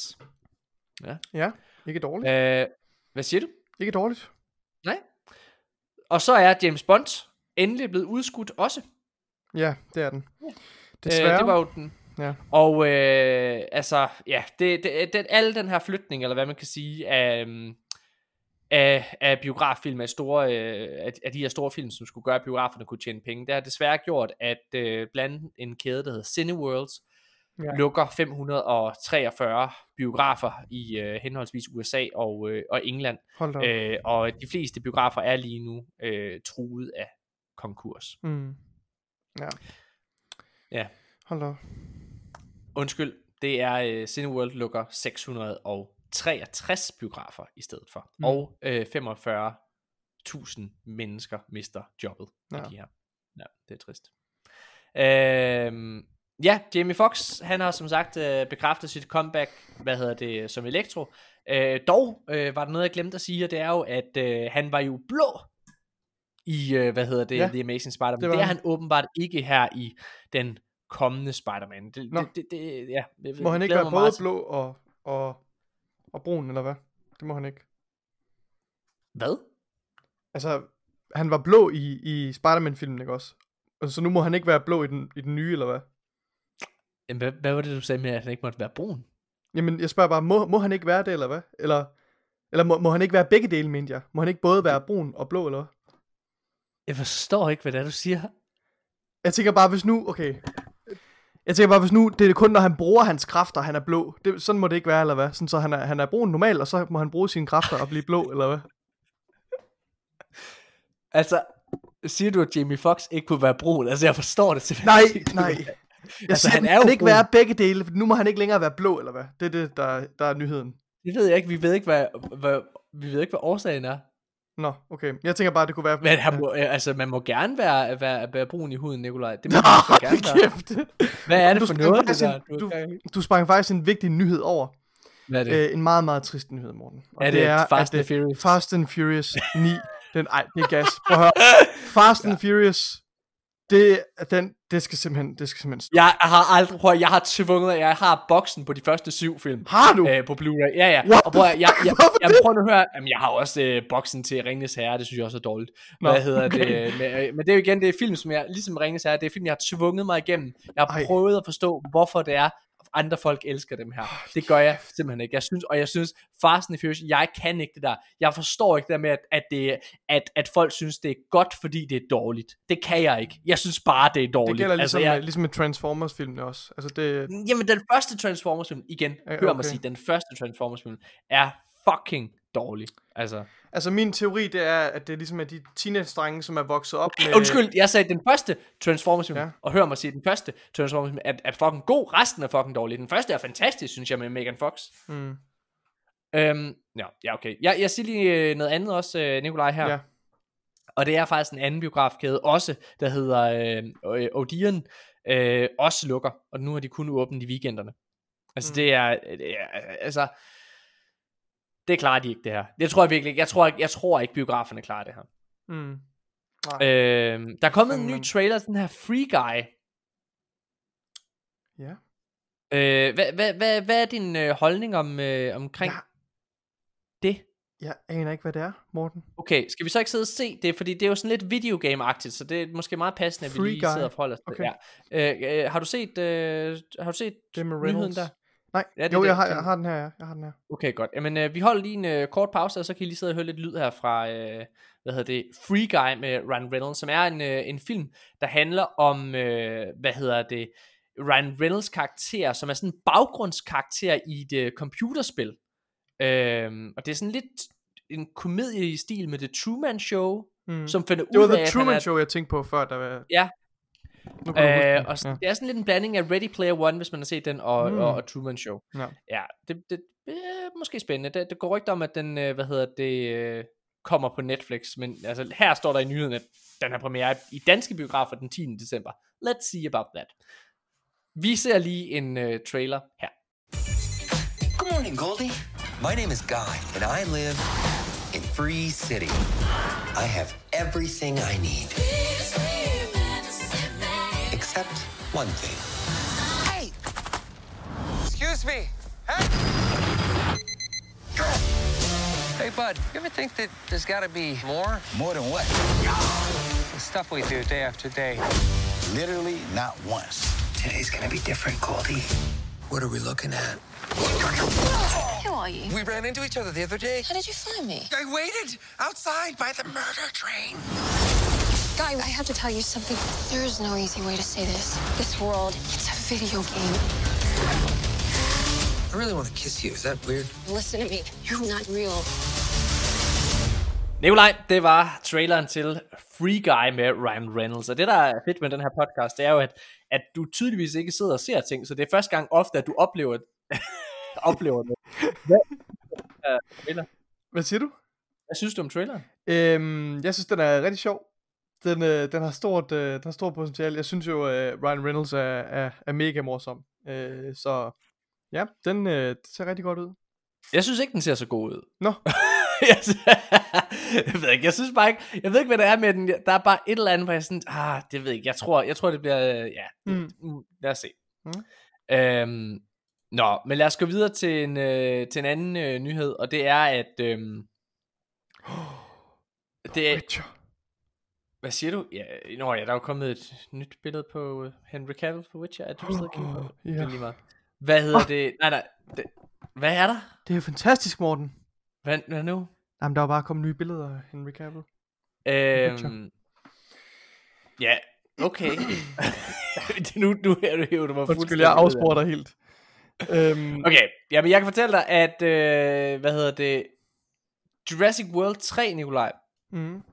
Ja. Ja, ikke dårligt. Øh, hvad siger du? Ikke dårligt. Nej. Og så er James Bond endelig blevet udskudt også. Ja, det er den. Øh, Desværre. det var jo den. Ja. Og øh, altså, ja, det, det, det, alle den her flytning, eller hvad man kan sige, af, øhm, af, af biograffilm, af, store, øh, af, af de her store film, som skulle gøre, at biograferne kunne tjene penge, det har desværre gjort, at øh, blandt en kæde, der hedder Cineworlds, Ja. lukker 543 biografer i øh, henholdsvis USA og, øh, og England. Øh, og de fleste biografer er lige nu øh, truet af konkurs. Mm. Ja. Ja. Hold da. Undskyld, det er øh, Cineworld lukker 663 biografer i stedet for. Mm. Og øh, 45.000 mennesker mister jobbet ja. Af de her. Ja, det er trist. Øh, ja, Jamie Foxx, han har som sagt øh, bekræftet sit comeback, hvad hedder det, som Elektro. Øh, dog øh, var der noget, jeg glemte at sige, og det er jo, at øh, han var jo blå i, øh, hvad hedder det, Ja, The Amazing Spider-Man. det Det, det er han. åbenbart ikke her i den kommende Spider-Man. Det, Nå. det, det, det, ja, jeg Må han ikke være både blå og, og, og brun, eller hvad? Det må han ikke. Hvad? Altså, han var blå i, i Spider-Man-filmen, ikke også? Og så nu må han ikke være blå i den, i den nye, eller hvad? Jamen, hvad, hvad var det, du sagde med, at han ikke måtte være brun? Jamen, jeg spørger bare, må, må han ikke være det, eller hvad? Eller, eller må, må han ikke være begge dele, mente jeg? Må han ikke både være brun og blå, eller hvad? Jeg forstår ikke, hvad det er, du siger. Jeg tænker bare, hvis nu, okay. Jeg tænker bare, hvis nu, det er kun, når han bruger hans kræfter, han er blå. Det, sådan må det ikke være, eller hvad? Sådan, så han er, han er brun normalt, og så må han bruge sine kræfter og blive blå, eller hvad? Altså, siger du, at Jamie Foxx ikke kunne være brun? Altså, jeg forstår det simpelthen Nej, nej. Jeg Altså, siger, han er jo kan ikke være begge dele, for nu må han ikke længere være blå, eller hvad? Det er det, der, der er nyheden. Det ved jeg ikke. Vi ved ikke, hvad, hvad, vi ved ikke, hvad årsagen er. Nå, okay. Jeg tænker bare, det kunne være... Men han må, øh, altså, man må gerne være, være, være brun i huden, Nikolaj. Det må Nå, man gerne være. kæft. Hvad er det Du for noget, det der? Du, du, du sprang faktisk en vigtig nyhed over. Hvad er det? Øh, en meget, meget trist nyhed, Morten. Og Er det Fast at, and øh, Furious? Fast and Furious 9. Den, ej, det er gas. Prøv at høre. Fast and Furious, det, den, det skal simpelthen, det skal simpelthen stå. Jeg har aldrig, prøv jeg har tvunget, jeg har boksen på de første syv film. Har du? Øh, på Blu-ray. Ja, ja. What og prøv jeg, jeg, jeg, det? prøv nu at høre, jamen, jeg har også øh, boksen til Ringens Herre, det synes jeg også er dårligt. Nå, Hvad hedder okay. det? Men, øh, men det er jo igen, det er film, som jeg, ligesom Ringens Herre, det er film, jeg har tvunget mig igennem. Jeg har Ej. prøvet at forstå, hvorfor det er, andre folk elsker dem her. Det gør jeg simpelthen ikke. Jeg synes, og jeg synes, Fast and Furious, jeg kan ikke det der. Jeg forstår ikke det der med, at, at, det, at, at folk synes, det er godt, fordi det er dårligt. Det kan jeg ikke. Jeg synes bare, det er dårligt. Det gælder ligesom, altså, jeg, ligesom med Transformers-filmene også. Altså det, Jamen, den første Transformers-film, igen, ja, hør mig okay. sige, den første Transformers-film er fucking dårlig. Altså, altså min teori, det er, at det er ligesom er de teenage-drenge, som er vokset op med... øh, undskyld, jeg sagde den første Transformers-film, Ja. og hør mig sige, den første Transformers-film er, er fucking god, resten er fucking dårlig. Den første er fantastisk, synes jeg, med Megan Fox. Mm. Øhm, ja, ja, okay. Jeg, jeg siger lige øh, noget andet også, øh, Nikolaj, her. Ja. Og det er faktisk en anden biografkæde også, der hedder øh, øh, Odeon, øh, også lukker, og nu har de kun åbent i weekenderne. Altså Mm. mm. det, er, det er, altså, det klarer de ikke det her. Jeg tror virkelig ikke, jeg tror, ikke- jeg tror ikke biograferne klarer det her. Mm. Nej. Øh, der er kommet en ny trailer til den her Free Guy. Ja. Øh, hvad, hvad, hvad, hvad er din øh, holdning om, øh, omkring Ja. det? Jeg aner ikke, hvad det er, Morten. Okay, skal vi så ikke sidde og se det? Fordi det er jo sådan lidt videogame-agtigt, så det er måske meget passende, at vi lige Guy. sidder og forholder os Okay. det. Ja. Øh, øh, har du set, øh, har du set Det med nyheden der? Nej, Ja, det jo, det, jeg har, jeg har den her, ja. Jeg har den her. Okay, godt. Jamen, øh, vi holder lige en øh, kort pause, og så kan I lige sidde og høre lidt lyd her fra, øh, hvad hedder det, Free Guy med Ryan Reynolds, som er en, øh, en film, der handler om, øh, hvad hedder det, Ryan Reynolds karakter, som er sådan en baggrundskarakter i et øh, computerspil. Øhm, og det er sådan lidt en komedie i stil med The Truman Show, Mm. som finder Det var ud af, The at Truman han er, Show, jeg tænkte på før, der var... Ja. Huske Øh, og ja. det er sådan lidt en blanding af Ready Player One, hvis man har set den, og, Mm. og, og Truman Show. Ja. Ja, det, det, det er måske spændende. Det, det går rygter om, at den, øh, hvad hedder det, øh, kommer på Netflix, men altså, her står der i nyheden, at den har premiere i danske biografer den 10. december. Let's see about that. Vi ser lige en uh, trailer her. Good morning, Goldie. My name is Guy, and I live in Free City. I have everything I need. Except one thing. Hey! Excuse me. Hey! Hey, bud, you ever think that there's got to be more? More than what? The stuff we do day after day. Literally not once. Today's gonna be different, Goldie. What are we looking at? Who are you? We ran into each other the other day. How did you find me? I waited outside by the murder train. Guy, I have to tell you something. There is no easy way to say this. This world, it's a video game. I really want to kiss you. Is that weird? Listen to me. You're not real. Nikolaj, det var traileren til Free Guy med Ryan Reynolds. Og det, der er fedt med den her podcast, det er jo, at, at du tydeligvis ikke sidder og ser ting, så det er første gang ofte, at du oplever, oplever det. Hvad, uh, trailer? Hvad siger du? Hvad synes du om traileren? Øhm, jeg synes, den er rigtig sjov. Den, øh, den har stort, øh, den har stort potentiale. Jeg synes jo, øh, Ryan Reynolds er, er, er mega morsom. Øh, så ja, den øh, det ser rigtig godt ud. Jeg synes ikke, den ser så god ud. Nå. jeg, ved ikke, jeg synes bare ikke, jeg ved ikke, hvad det er med den. Der er bare et eller andet, hvor jeg sådan, ah, det ved jeg ikke. Jeg tror, jeg tror det bliver, øh, ja, Mm. mm. lad os se. Mm. Øhm, nå, men lad os gå videre til en, øh, til en anden øh, nyhed, og det er, at øhm, det er, Witcher. Hvad siger du? Ja, nå ja, der er jo kommet et nyt billede på øh, Henry Cavill for Witcher. Er du stadig kigge på? Det ja. er lige meget. Hvad hedder det? Nej, nej. Det, hvad er der? Det er jo fantastisk, Morten. Hvad, hvad nu? Jamen, der er bare kommet nye billeder af Henry Cavill. Øhm, ja, okay. nu, nu er du hævet mig Undskyld, fuldstændig jeg ud af afsporer dig helt. Øhm, Okay, jamen jeg kan fortælle dig, at, øh, hvad hedder det, Jurassic World 3, Nikolaj, mm,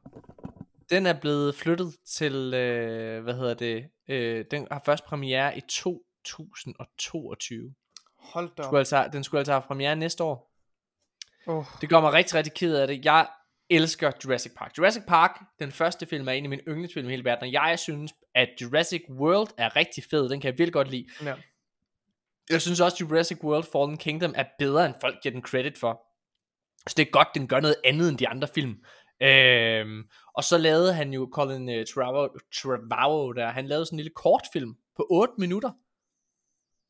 den er blevet flyttet til, øh, hvad hedder det, øh, den har først premiere i 2022. hold da op. Skulle altså, den skulle altså have premiere næste år. Oh, Det gør mig rigtig, rigtig ked af det. Jeg elsker Jurassic Park. Jurassic Park, den første film, er en af mine yndlingsfilm i hele verden, og jeg synes, at Jurassic World er rigtig fed. Den kan jeg virkelig godt lide. ja. Jeg synes også, Jurassic World Fallen Kingdom er bedre, end folk giver den credit for. Så det er godt, den gør noget andet end de andre film. Øhm, og så lavede han jo Colin uh, Trevorrow, Trevorrow der, han lavede sådan en lille kortfilm på 8 minutter,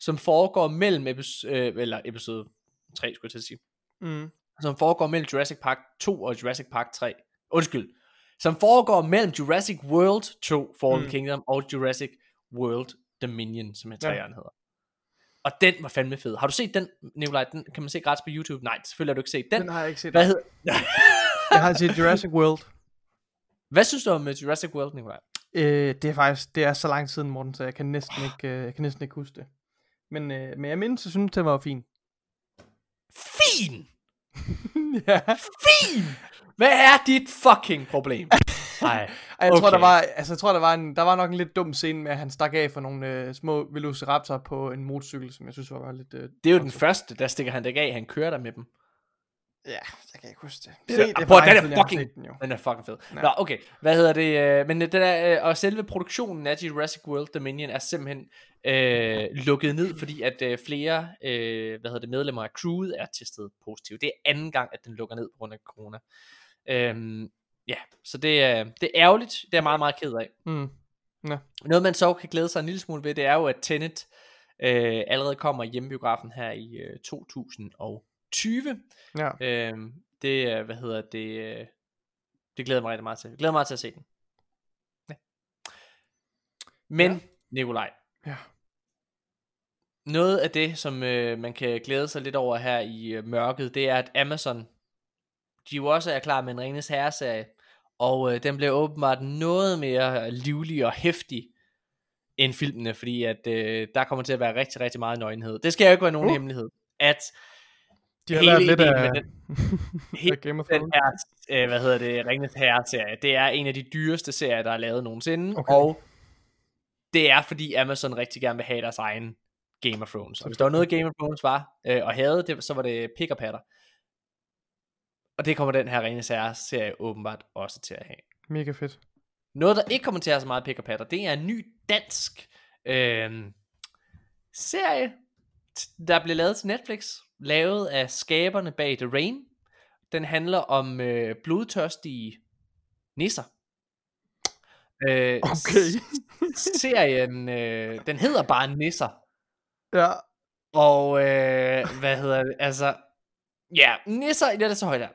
som foregår mellem episode, øh, eller episode 3, skulle jeg til at sige, Mm. som foregår mellem Jurassic Park 2 og Jurassic Park 3. Undskyld. Som foregår mellem Jurassic World 2, Fallen Mm. Kingdom, og Jurassic World Dominion, som Ja. træerne hedder. Og den var fandme fed. Har du set den, Nikolaj? Den kan man se gratis på YouTube. Nej, selvfølgelig har du ikke set den. Den har jeg ikke set. Hvad, hed... Jeg har set Jurassic World. Hvad synes du om uh, Jurassic World, Nikolaj? Øh, det er faktisk det er så lang tid siden, Morten, så jeg kan næsten ikke, øh, jeg kan næsten ikke huske det. Men, øh, men jeg mindes, jeg synes, det var fint. Fin! ja. Fin! Hvad er dit fucking problem? Nej. Ej, jeg tror, Okay. der var, altså, jeg tror, der var, en, der var nok en lidt dum scene med, at han stak af for nogle øh, små velociraptor på en motorcykel, som jeg synes var lidt... Øh, Det er jo den første, der stikker han ikke af. Han kører der med dem. Ja, jeg kan ikke huske det. Det, Se, det, prøv, lang den er jeg fucking, den jo. den er fucking fed. Ja. Nå, okay. Hvad hedder det? Øh, men det der, øh, og selve produktionen af Jurassic World Dominion er simpelthen øh, lukket ned, fordi at øh, flere øh, hvad hedder det, medlemmer af crewet er testet positivt. Det er anden gang, at den lukker ned på grund af corona. Øhm, ja, så det er, det er ærgerligt. Det er jeg meget, meget ked af. Mm. Ja. Noget man så kan glæde sig en lille smule ved, det er jo, at Tenet øh, allerede kommer i hjemmebiografen her i øh, 2020. Ja. Øhm, Det, øh, hvad hedder det, øh, det glæder mig rigtig meget til. Jeg glæder mig meget til at se den. Ja. Men, ja. Nikolaj, Ja. noget af det, som øh, man kan glæde sig lidt over her i øh, mørket, det er, at Amazon, de jo også er klar med en Ringens Herre-serie, og øh, den bliver åbenbart noget mere livlig og hæftig end filmene, fordi at øh, der kommer til at være rigtig, rigtig meget nøgenhed. Det skal jo ikke være nogen. Uh. hemmelighed, at De har hele lært lidt af, med den, hele af Game of den her, øh, hvad hedder det, Ringens Herre-serie, det er en af de dyreste serier, der er lavet nogensinde, Okay. og det er fordi Amazon rigtig gerne vil have deres egen Game of Thrones. Og hvis der var noget Game of Thrones var, øh, og havde det, så var det pick og patter. Og det kommer den her Ringens Herre-serie åbenbart også til at have. Mega fedt. Noget, der ikke kommer til at have så meget pick og patter, det er en ny dansk øh, serie, der blev lavet til Netflix, lavet af skaberne bag The Rain. Den handler om øh, blodtørstige nisser. Øh, Okay. serien, øh, den hedder bare Nisser. Ja. Og øh, hvad hedder det? Altså, ja, Nisser, det er så højt her.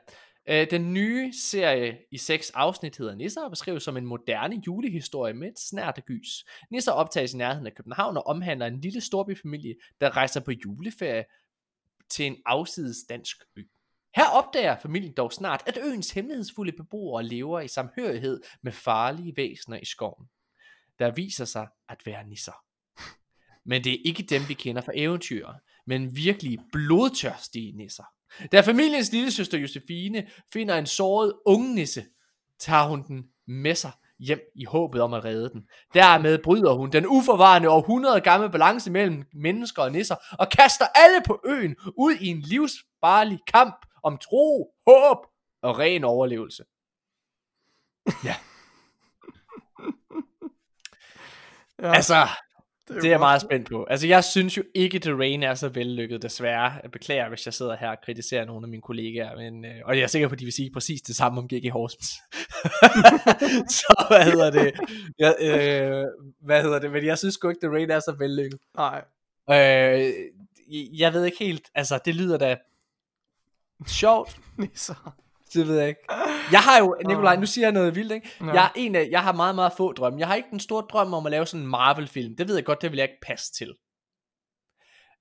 Øh, den nye serie i seks afsnit hedder Nisser og beskrives som en moderne julehistorie med et snært gys. Nisser optages i nærheden af København og omhandler en lille storbyfamilie, der rejser på juleferie til en afsides dansk ø. Her opdager familien dog snart, at øens hemmelighedsfulde beboere lever i samhørighed med farlige væsener i skoven, der viser sig at være nisser. Men det er ikke dem, vi kender fra eventyr, men virkelig blodtørstige nisser. Da familiens lille søster Josefine finder en såret ungnisse, tager hun den med sig hjem i håbet om at redde den. Dermed bryder hun den uforvarende århundrede gamle balance mellem mennesker og nisser, og kaster alle på øen ud i en livsfarlig kamp om tro, håb og ren overlevelse. Ja. Ja. Altså, Det det er er jeg meget spændt på. Altså, jeg synes jo ikke, The Rain er så vellykket, desværre. Jeg beklager, hvis jeg sidder her og kritiserer nogle af mine kollegaer, men, øh, og jeg er sikker på, at de vil sige præcis det samme om G.G. Horsens. så hvad hedder det? Jeg, øh, hvad hedder det? Men jeg synes sgu ikke, The Rain er så vellykket. Nej. Øh, jeg ved ikke helt, altså, det lyder da sjovt. Nisser. Det ved jeg ikke. Jeg har jo, Nikolaj, nu siger jeg noget vildt, ikke? Ja. Jeg, er en af, jeg har meget, meget få drømme. Jeg har ikke den store drøm om at lave sådan en Marvel-film. Det ved jeg godt, det vil jeg ikke passe til.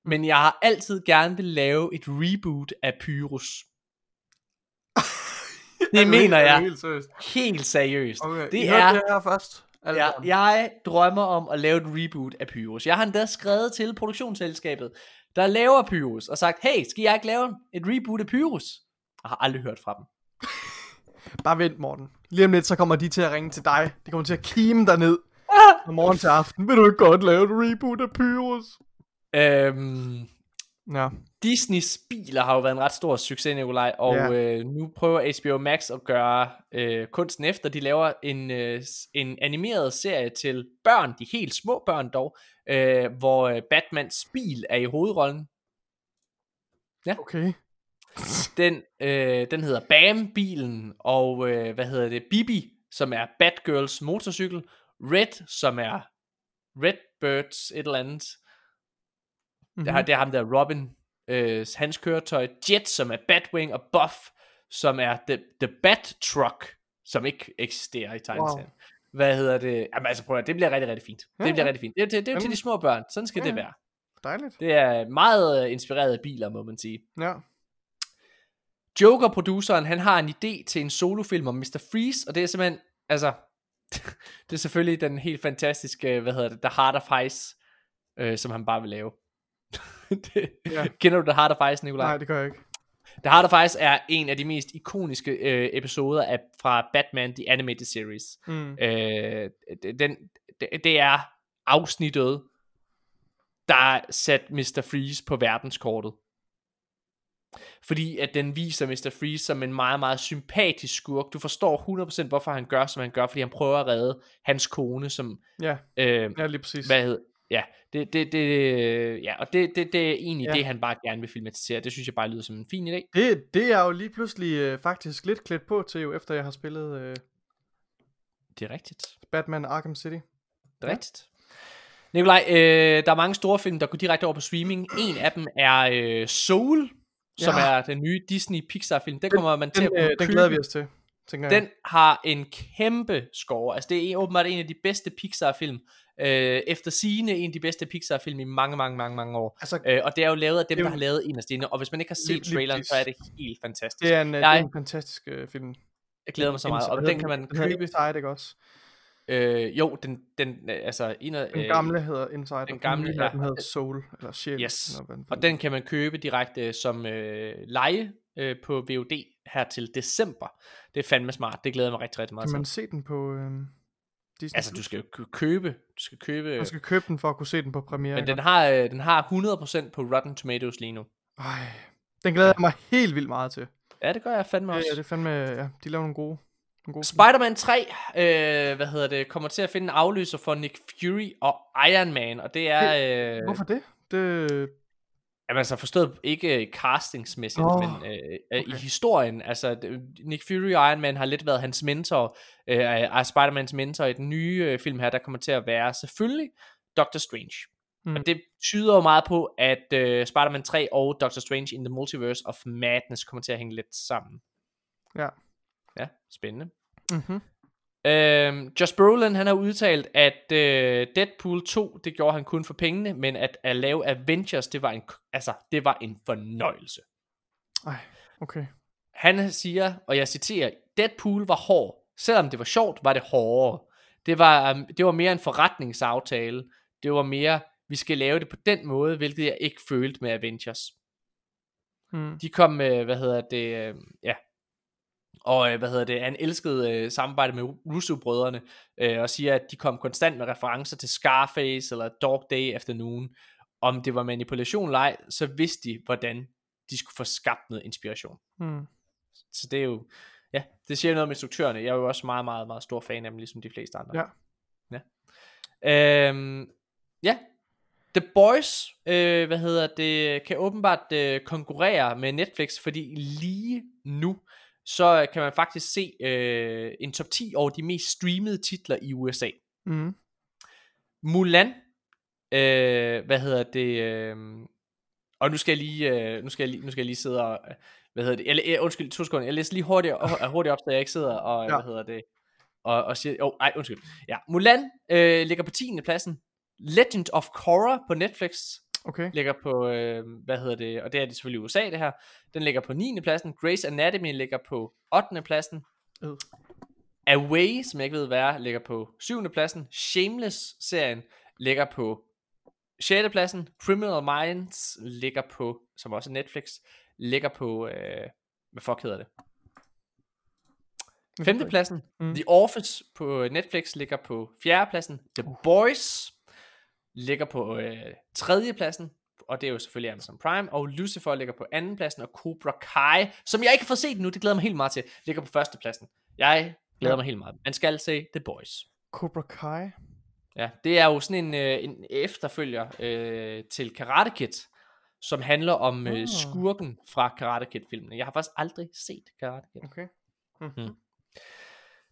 Men jeg har altid gerne vil lave et reboot af Pyrus. Det du mener er jeg. helt seriøst? Helt seriøst. Okay, det er, det her først. Ja, jeg drømmer om at lave et reboot af Pyrus. Jeg har endda skrevet til produktionsselskabet, der laver Pyrus, og sagt, hey, skal jeg ikke lave et reboot af Pyrus? Jeg har aldrig hørt fra dem. Bare vent, Morten. Lige om lidt, så kommer de til at ringe til dig. De kommer til at kime dig ned. Fra morgen til aften. Vil du ikke godt lave et reboot af Pyrus? Øhm, Ja. Disneys biler har jo været en ret stor succes, Nikolaj, og Ja. øh, nu prøver HBO Max at gøre øh, kunsten efter. De laver en, øh, en animeret serie til børn, de helt små børn dog, øh, hvor øh, Batmans bil er i hovedrollen. Ja. Okay. Den, øh, den hedder Bam-bilen, og øh, hvad hedder det? Bibi, som er Batgirls motorcykel. Red, som er Redbirds et eller andet. Mm-hmm. Det, har, det er ham der Robin, øh, hans køretøj. Jet, som er Batwing, og Buff, som er The, the Bat Truck, som ikke eksisterer i tegneserien. Wow. Hvad hedder det? Jamen altså prøv at, det bliver rigtig, rigtig fint. Ja, det bliver ja. rigtig fint. Det, det, det er jo til Jamen. de små børn. Sådan skal Ja, det være. Dejligt. Det er meget øh, inspireret af biler, må man sige. Ja. Joker-produceren, han har en idé til en solofilm om Mr. Freeze, og det er simpelthen, altså, det er selvfølgelig den helt fantastiske, hvad hedder det, The Heart of Ice, øh, som han bare vil lave. det, Ja. Kender du The Heart of Ice, Nikolaj? Nej, det gør jeg ikke. The Heart of Ice er en af de mest ikoniske øh, episoder af, fra Batman The Animated Series. Mm. Øh, den, det, det er afsnittet, der satte Mr. Freeze på verdenskortet. Fordi at den viser Mr. Freeze som en meget, meget sympatisk skurk. Du forstår 100% hvorfor han gør, som han gør, fordi han prøver at redde hans kone, som... Ja. Øh, Ja, lige præcis. Hvad hed, ja, det, det, det, ja, og det, det, det er egentlig Ja. ja. det, han bare gerne vil filmatisere. Det synes jeg bare lyder som en fin idé. Det, det er jo lige pludselig øh, faktisk lidt klædt på til, jo, efter jeg har spillet øh, Det er rigtigt. Batman Arkham City. Det er rigtigt. Nikolaj, øh, der er mange store film, der går direkte over på streaming. En af dem er øh, Soul, som Ja. er den nye Disney Pixar film. Den kommer man til den, at øh, den glæder vi os til, tænker jeg. Den har en kæmpe score. Altså det er åbenbart en af de bedste Pixar-film. Øh, efter sigende en af de bedste Pixar-film i mange, mange, mange, mange år. Altså, øh, og det er jo lavet af dem, det er der jo- har lavet en af stene. Og hvis man ikke har set traileren, så er det helt fantastisk. Det er en, øh, det er jeg, en fantastisk øh, film. jeg glæder mig så meget. Og den kan man købe. Inside, ikke også? Øh, jo, den, den, øh, altså en af, Den øh, gamle hedder Inside, den gamle, her, ja. den hedder Soul, eller Sjæl. Yes, eller og den kan man købe direkte som øh, leje øh, på VOD her til december. Det er fandme smart, det glæder jeg mig rigtig, rigtig meget Kan til. man se den på øh, Disney+. Altså, du skal jo købe, du skal købe, Man skal købe den for at kunne se den på premiere. men den har, øh, den har 100% på Rotten Tomatoes lige nu. Ej, den glæder jeg mig helt vildt meget til. Ja, det gør jeg fandme også. ja, det er fandme, ja, de laver nogle gode. Spider-Man 3, øh, hvad hedder det, kommer til at finde en afløser for Nick Fury og Iron Man, og det er... Øh, Hvorfor det? Det, Jamen altså forstået ikke øh, castingsmæssigt, Nå, men øh, okay. i historien. Altså det- Nick Fury og Iron Man har lidt været hans mentor, øh, er er Spider-Mans mentor i den nye øh, film her, der kommer til at være selvfølgelig Doctor Strange. Mm. Og det tyder jo meget på, at øh, Spider-Man 3 og Doctor Strange in the Multiverse of Madness kommer til at hænge lidt sammen. Ja. Ja, spændende. Mhm. Øhm, Josh Brolin, han har udtalt, at øh, Deadpool 2, det gjorde han kun for pengene, men at, at lave Avengers, det var en, altså, det var en fornøjelse. Ej, okay. Han siger, og jeg citerer, Deadpool var hård. Selvom det var sjovt, var det hårdere. Det var, um, det var mere en forretningsaftale. Det var mere, vi skal lave det på den måde, hvilket jeg ikke følte med Avengers. Mm. De kom med, hvad hedder det, øh, ja, og øh, hvad hedder det, han elskede øh, samarbejde med Russo-brødrene, øh, og siger, at de kom konstant med referencer til Scarface eller Dog Day Afternoon. Om det var manipulation eller ej, så vidste de, hvordan de skulle få skabt noget inspiration. Mm. Så det er jo, ja, det siger noget om instruktørerne. Jeg er jo også meget, meget, meget stor fan af dem, ligesom de fleste andre. Ja. Ja. Øhm, ja. The Boys, øh, hvad hedder det, kan åbenbart øh, konkurrere med Netflix, fordi lige nu, så kan man faktisk se øh, en top 10 over de mest streamede titler i USA. Mm. Mulan, øh, hvad hedder det, øh, og nu skal jeg lige, øh, nu skal jeg lige, nu skal jeg lige sidde og, hvad hedder det, jeg, undskyld, to sekunder, jeg læser lige hurtigt, hurtigt op, så jeg ikke sidder og, ja. hvad hedder det, og, og siger, oh, nej, undskyld, ja, Mulan øh, ligger på 10. pladsen, Legend of Korra på Netflix, Okay. ligger på, øh, hvad hedder det, og det er det selvfølgelig USA det her, den ligger på 9. pladsen, Grey's Anatomy ligger på 8. pladsen, Øh. Away, som jeg ikke ved hvad er, ligger på 7. pladsen, Shameless-serien ligger på 6. pladsen, Criminal Minds ligger på, som også er Netflix, ligger på, øh, hvad fuck hedder det? 5. pladsen, Mm. The Office på Netflix ligger på 4. pladsen, The Boys ligger på øh, 3. pladsen, og det er jo selvfølgelig Amazon Prime, og Lucifer ligger på anden pladsen, og Cobra Kai, som jeg ikke har fået set nu, det glæder mig helt meget til, ligger på første pladsen. Jeg glæder mig helt meget. Man skal se The Boys. Cobra Kai. Ja, det er jo sådan en, øh, en efterfølger øh, til Karate Kid, som handler om øh, Ah. skurken fra Karate Kid-filmene. Jeg har faktisk aldrig set Karate Kid. Okay. Mm.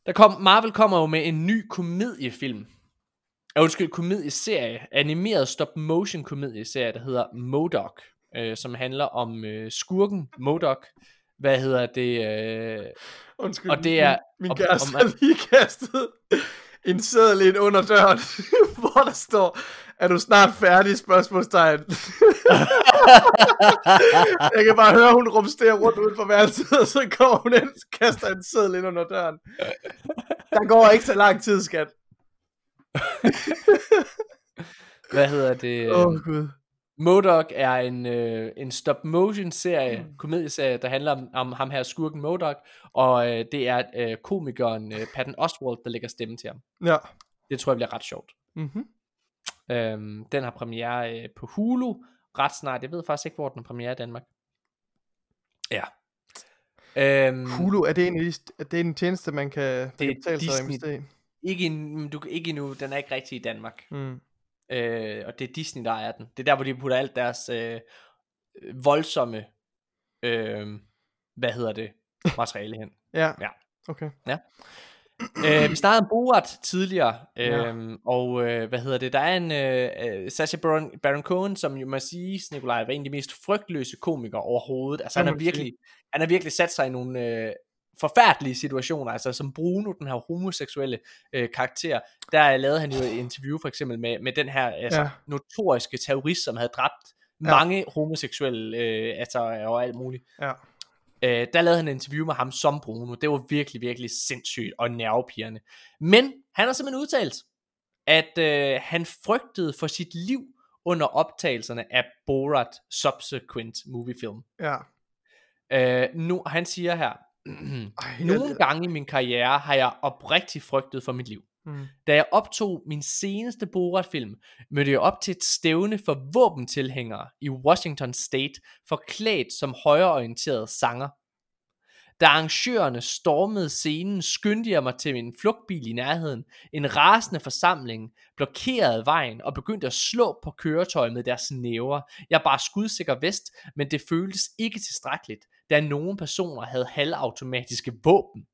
Der kom, Marvel kommer jo med en ny komediefilm. Uh, undskyld, komedieserie. Animeret stop-motion komedieserie, der hedder Modok. Øh, som handler om øh, skurken Modok. Hvad hedder det? Øh, Undskyld, og det er... min, min kæreste har lige kastet en seddel ind under døren, hvor der står, er du snart færdig, spørgsmålstegn. jeg kan bare høre, hun rumsterer rundt uden for værelset, og så kommer hun ind og kaster en seddel ind under døren. Der går ikke så lang tid, skat. Hvad hedder det? Åh, oh, Gud. Modok er en, øh, en stop-motion serie, mm. komedieserie, der handler om, om ham her skurken Modok, og øh, det er øh, komikeren øh, Patton Oswalt, der lægger stemme til ham. Ja. Det tror jeg bliver ret sjovt. Mm-hmm. Øhm, den har premiere øh, på Hulu ret snart. Jeg ved faktisk ikke, hvor den har premiere i Danmark. Ja. Øhm, Hulu, er det en, er det en tjeneste, man kan, det kan betale sig at Disney. investere i? Ikke, en, du, ikke endnu, den er ikke rigtig i Danmark. Mm. Øh, og det er Disney, der er den. Det er der, hvor de putter alt deres øh, voldsomme, øh, hvad hedder det, materiale hen. Ja. Ja. Okay. Ja. øh, vi snakkede om Borat tidligere, Ja. øhm, og øh, hvad hedder det, der er en øh, øh, Sacha Baron, Baron Cohen, som jo må sige, Nikolaj, var en af de mest frygtløse komikere overhovedet. Altså han har virkelig, han har virkelig sat sig i nogle øh, forfærdelige situationer, altså som Bruno, den her homoseksuelle øh, karakter, der lavede han jo et interview for eksempel med, med den her altså, Ja. notoriske terrorist, som havde dræbt Ja. mange homoseksuelle, øh, altså og alt muligt. Ja. Øh, der lavede han et interview med ham som Bruno. Det var virkelig, virkelig sindssygt og nervepirrende. Men han har simpelthen udtalt, at øh, han frygtede for sit liv under optagelserne af Borat Subsequent Movie Film. Ja. Øh, nu, han siger her, nogle gange i min karriere har jeg oprigtigt frygtet for mit liv. Mm. Da jeg optog min seneste Borat-film, mødte jeg op til et stævne for våbentilhængere i Washington State, forklædt som højreorienteret sanger. Da arrangørerne stormede scenen, skyndte jeg mig til min flugtbil i nærheden. En rasende forsamling blokerede vejen og begyndte at slå på køretøjet med deres næver. Jeg bar skudsikker vest, men det føltes ikke tilstrækkeligt, da nogle personer havde halvautomatiske våben.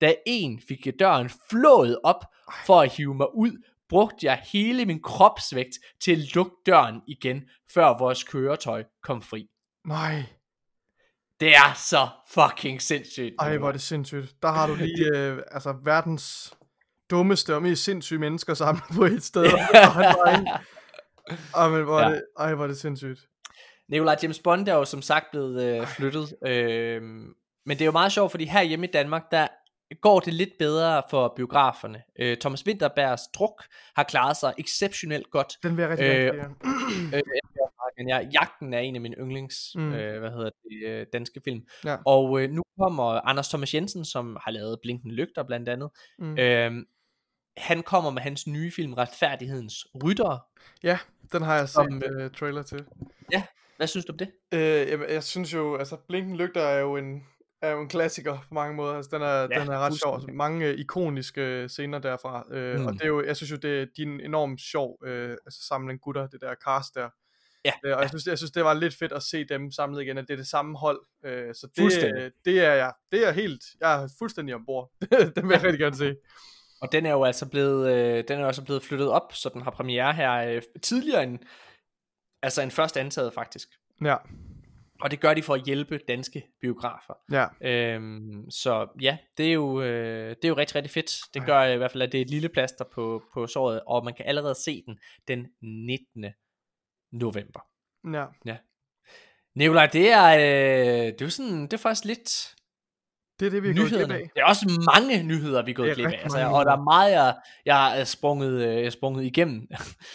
Da en fik døren flået op for at hive mig ud, brugte jeg hele min kropsvægt til at lukke døren igen, før vores køretøj kom fri. Nej. Det er så fucking sindssygt. Ej, hvor er det sindssygt. Der har du lige øh, altså verdens dummeste og mest sindssyge mennesker samlet på et sted. og men hvor er Ja. det, ej, hvor er det sindssygt. Nikolaj James Bond er jo som sagt blevet øh, flyttet. Øh, men det er jo meget sjovt, fordi her hjemme i Danmark, der går det lidt bedre for biograferne. Øh, Thomas Winterbergs druk har klaret sig exceptionelt godt. Den vil jeg rigtig øh, se, øh, ja, Jagten er en af mine yndlings, Mm. øh, hvad hedder det, øh, danske film. Ja. Og øh, nu kommer Anders Thomas Jensen, som har lavet Blinkende Lygter blandt andet. Mm. Øh, han kommer med hans nye film, Retfærdighedens Ryttere. Ja, den har jeg set Som, øh, trailer til. Ja, hvad synes du om det? Øh, jamen, jeg synes jo, altså Blinken Lygter er jo en, er jo en klassiker på mange måder. Altså, den er, ja, den er ret sjov. Altså, mange øh, ikoniske scener derfra. Øh, mm. Og det er jo, jeg synes jo, det er din enormt sjov øh, altså, samling gutter, det der cast der. Ja, Øh, og ja. jeg synes, jeg synes, det var lidt fedt at se dem samlet igen, at det er det samme hold. Øh, så det, øh, det er jeg, det er helt, jeg er fuldstændig ombord. den vil jeg rigtig gerne se. Og den er jo altså blevet, øh, den er jo altså blevet flyttet op, så den har premiere her øh, tidligere end, altså end først antaget faktisk. Ja. Og det gør de for at hjælpe danske biografer. Ja. Øhm, så ja, det er, jo, øh, det er jo rigtig, rigtig fedt. Det gør i hvert fald, at det er et lille plaster på, på såret, og man kan allerede se den den 19. november. Ja. Ja. Nikolaj, det er, øh, det er jo sådan, det er faktisk lidt Det er det, vi er gået glip nyhederne. af. Det er også mange nyheder, vi er gået er glip af. Altså, og der er meget, jeg, jeg er sprunget, øh, jeg er sprunget igennem.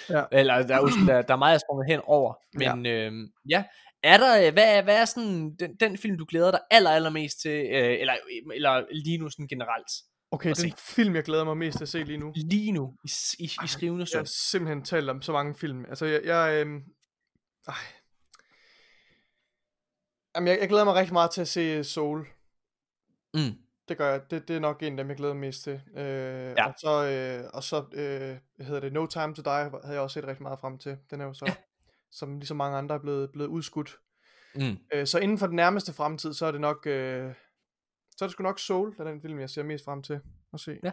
Ja. Eller der er, der, der er meget, jeg er sprunget hen over. Men ja, øhm, ja. er der, øh, hvad, er- hvad er sådan den, den film, du glæder dig aller, allermest til, øh, eller, eller lige nu sådan generelt? Okay, den se? film, jeg glæder mig mest til at se lige nu. Lige nu, i, i, i skrivende Jeg stund. har simpelthen talt om så mange film. Altså, jeg... jeg øhm, ej. Jamen, jeg, jeg glæder mig rigtig meget til at se Soul. Mm. Det gør jeg. Det, det er nok en af dem, jeg glæder mig mest til. Øh, Ja. Og så, øh, og så øh, hedder det, No Time to Die havde jeg også set rigtig meget frem til. Den er jo så, ja. som ligesom mange andre, er blevet, blevet udskudt. Mm. Øh, så inden for den nærmeste fremtid, så er det nok, øh, så er det sgu nok Soul, der er den film, jeg ser mest frem til at se. Ja.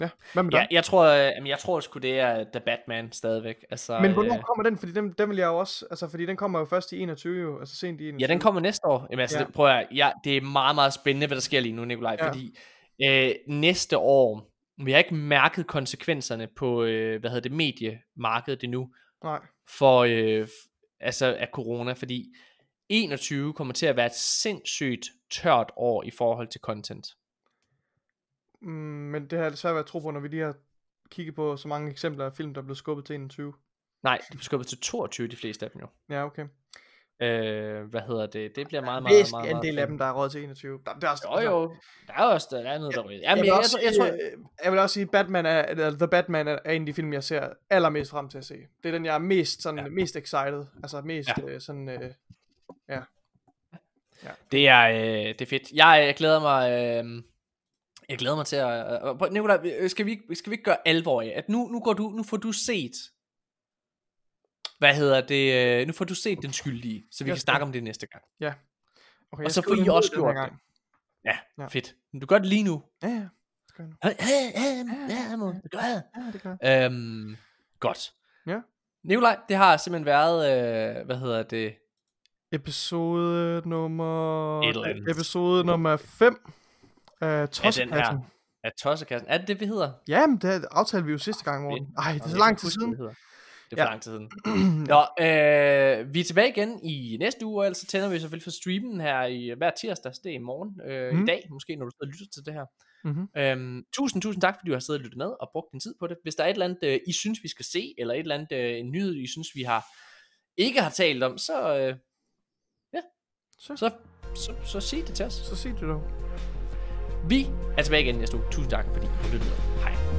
Ja, hvad med? Ja, jeg tror, øh, jeg tror sgu det er The Batman stadigvæk. Altså, Men hvornår øh, kommer den? Fordi den, den vil jeg jo også, altså fordi den kommer jo først i 21, jo, altså sent i 21. Ja, den kommer næste år. Jamen, altså, Ja. det, prøv at, ja, det er meget, meget spændende, hvad der sker lige nu, Nikolaj, Ja. fordi øh, næste år, vi har ikke mærket konsekvenserne på, øh, hvad hedder det, mediemarkedet endnu, Nej. for, øh, altså af corona, fordi 21 kommer til at være et sindssygt tørt år i forhold til content. Mm, men det har jeg desværre været tro på, når vi lige har kigget på så mange eksempler af film, der er blevet skubbet til 21. Nej, de bliver skubbet til 22, de fleste af dem jo. Ja, okay. Øh, hvad hedder det? Det bliver meget, meget, meget, meget en del af dem, der er råd til 21. Der, der er også, Jo, jo. Der er også der er noget, der ryger. Jeg, Jamen, vil jeg, jeg, også, jeg, tror, sige, øh, jeg vil også sige, Batman er, eller The Batman er, en af de film, jeg ser allermest frem til at se. Det er den, jeg er mest, sådan, ja. mest excited. Altså mest ja. øh, sådan, øh, ja. Det er, øh, det er fedt. Jeg, jeg glæder mig... Øh, jeg glæder mig til at... Prøv- Nikolaj, øh, skal vi, skal vi ikke gøre alvor af, at nu, nu, går du, nu får du set... Hvad hedder det? Øh, nu får du set den skyldige, så vi kan snakke om det næste gang. Ja. Okay, og så får I også gjort det. Ja, Ja. fedt. Men Du gør det lige nu. Ja, ja. gør nu. Ja, ja, ja, det gør jeg. Øhm, godt. Ja. Nikolaj, det har simpelthen været, øh, hvad hedder det? Episode nummer... Episode nummer 5 den Tossekassen. her. Af Tossekassen. Er det det, vi hedder? Jamen, det aftalte vi jo sidste gang, Morten. Ej, det er så lang tid siden. Det er for lang tid siden. Nå, øh, vi er tilbage igen i næste uge, og ellers tænder vi selvfølgelig for streamen her i hver tirsdag, det er i morgen, øh, Mhm. i dag måske, når du sidder og lytter til det her. Mhm. Øhm, tusind, tusind tak, fordi du har siddet og lyttet med og brugt din tid på det. Hvis der er et eller andet, øh, I synes, vi skal se, eller et eller andet, øh, en nyhed, I synes, vi har ikke har talt om, så, øh, ja, så. Så, så, så sig det til os. Så sig det dog. Vi er tilbage igen næste uge. Tusind tak, fordi du lyttede. Hej.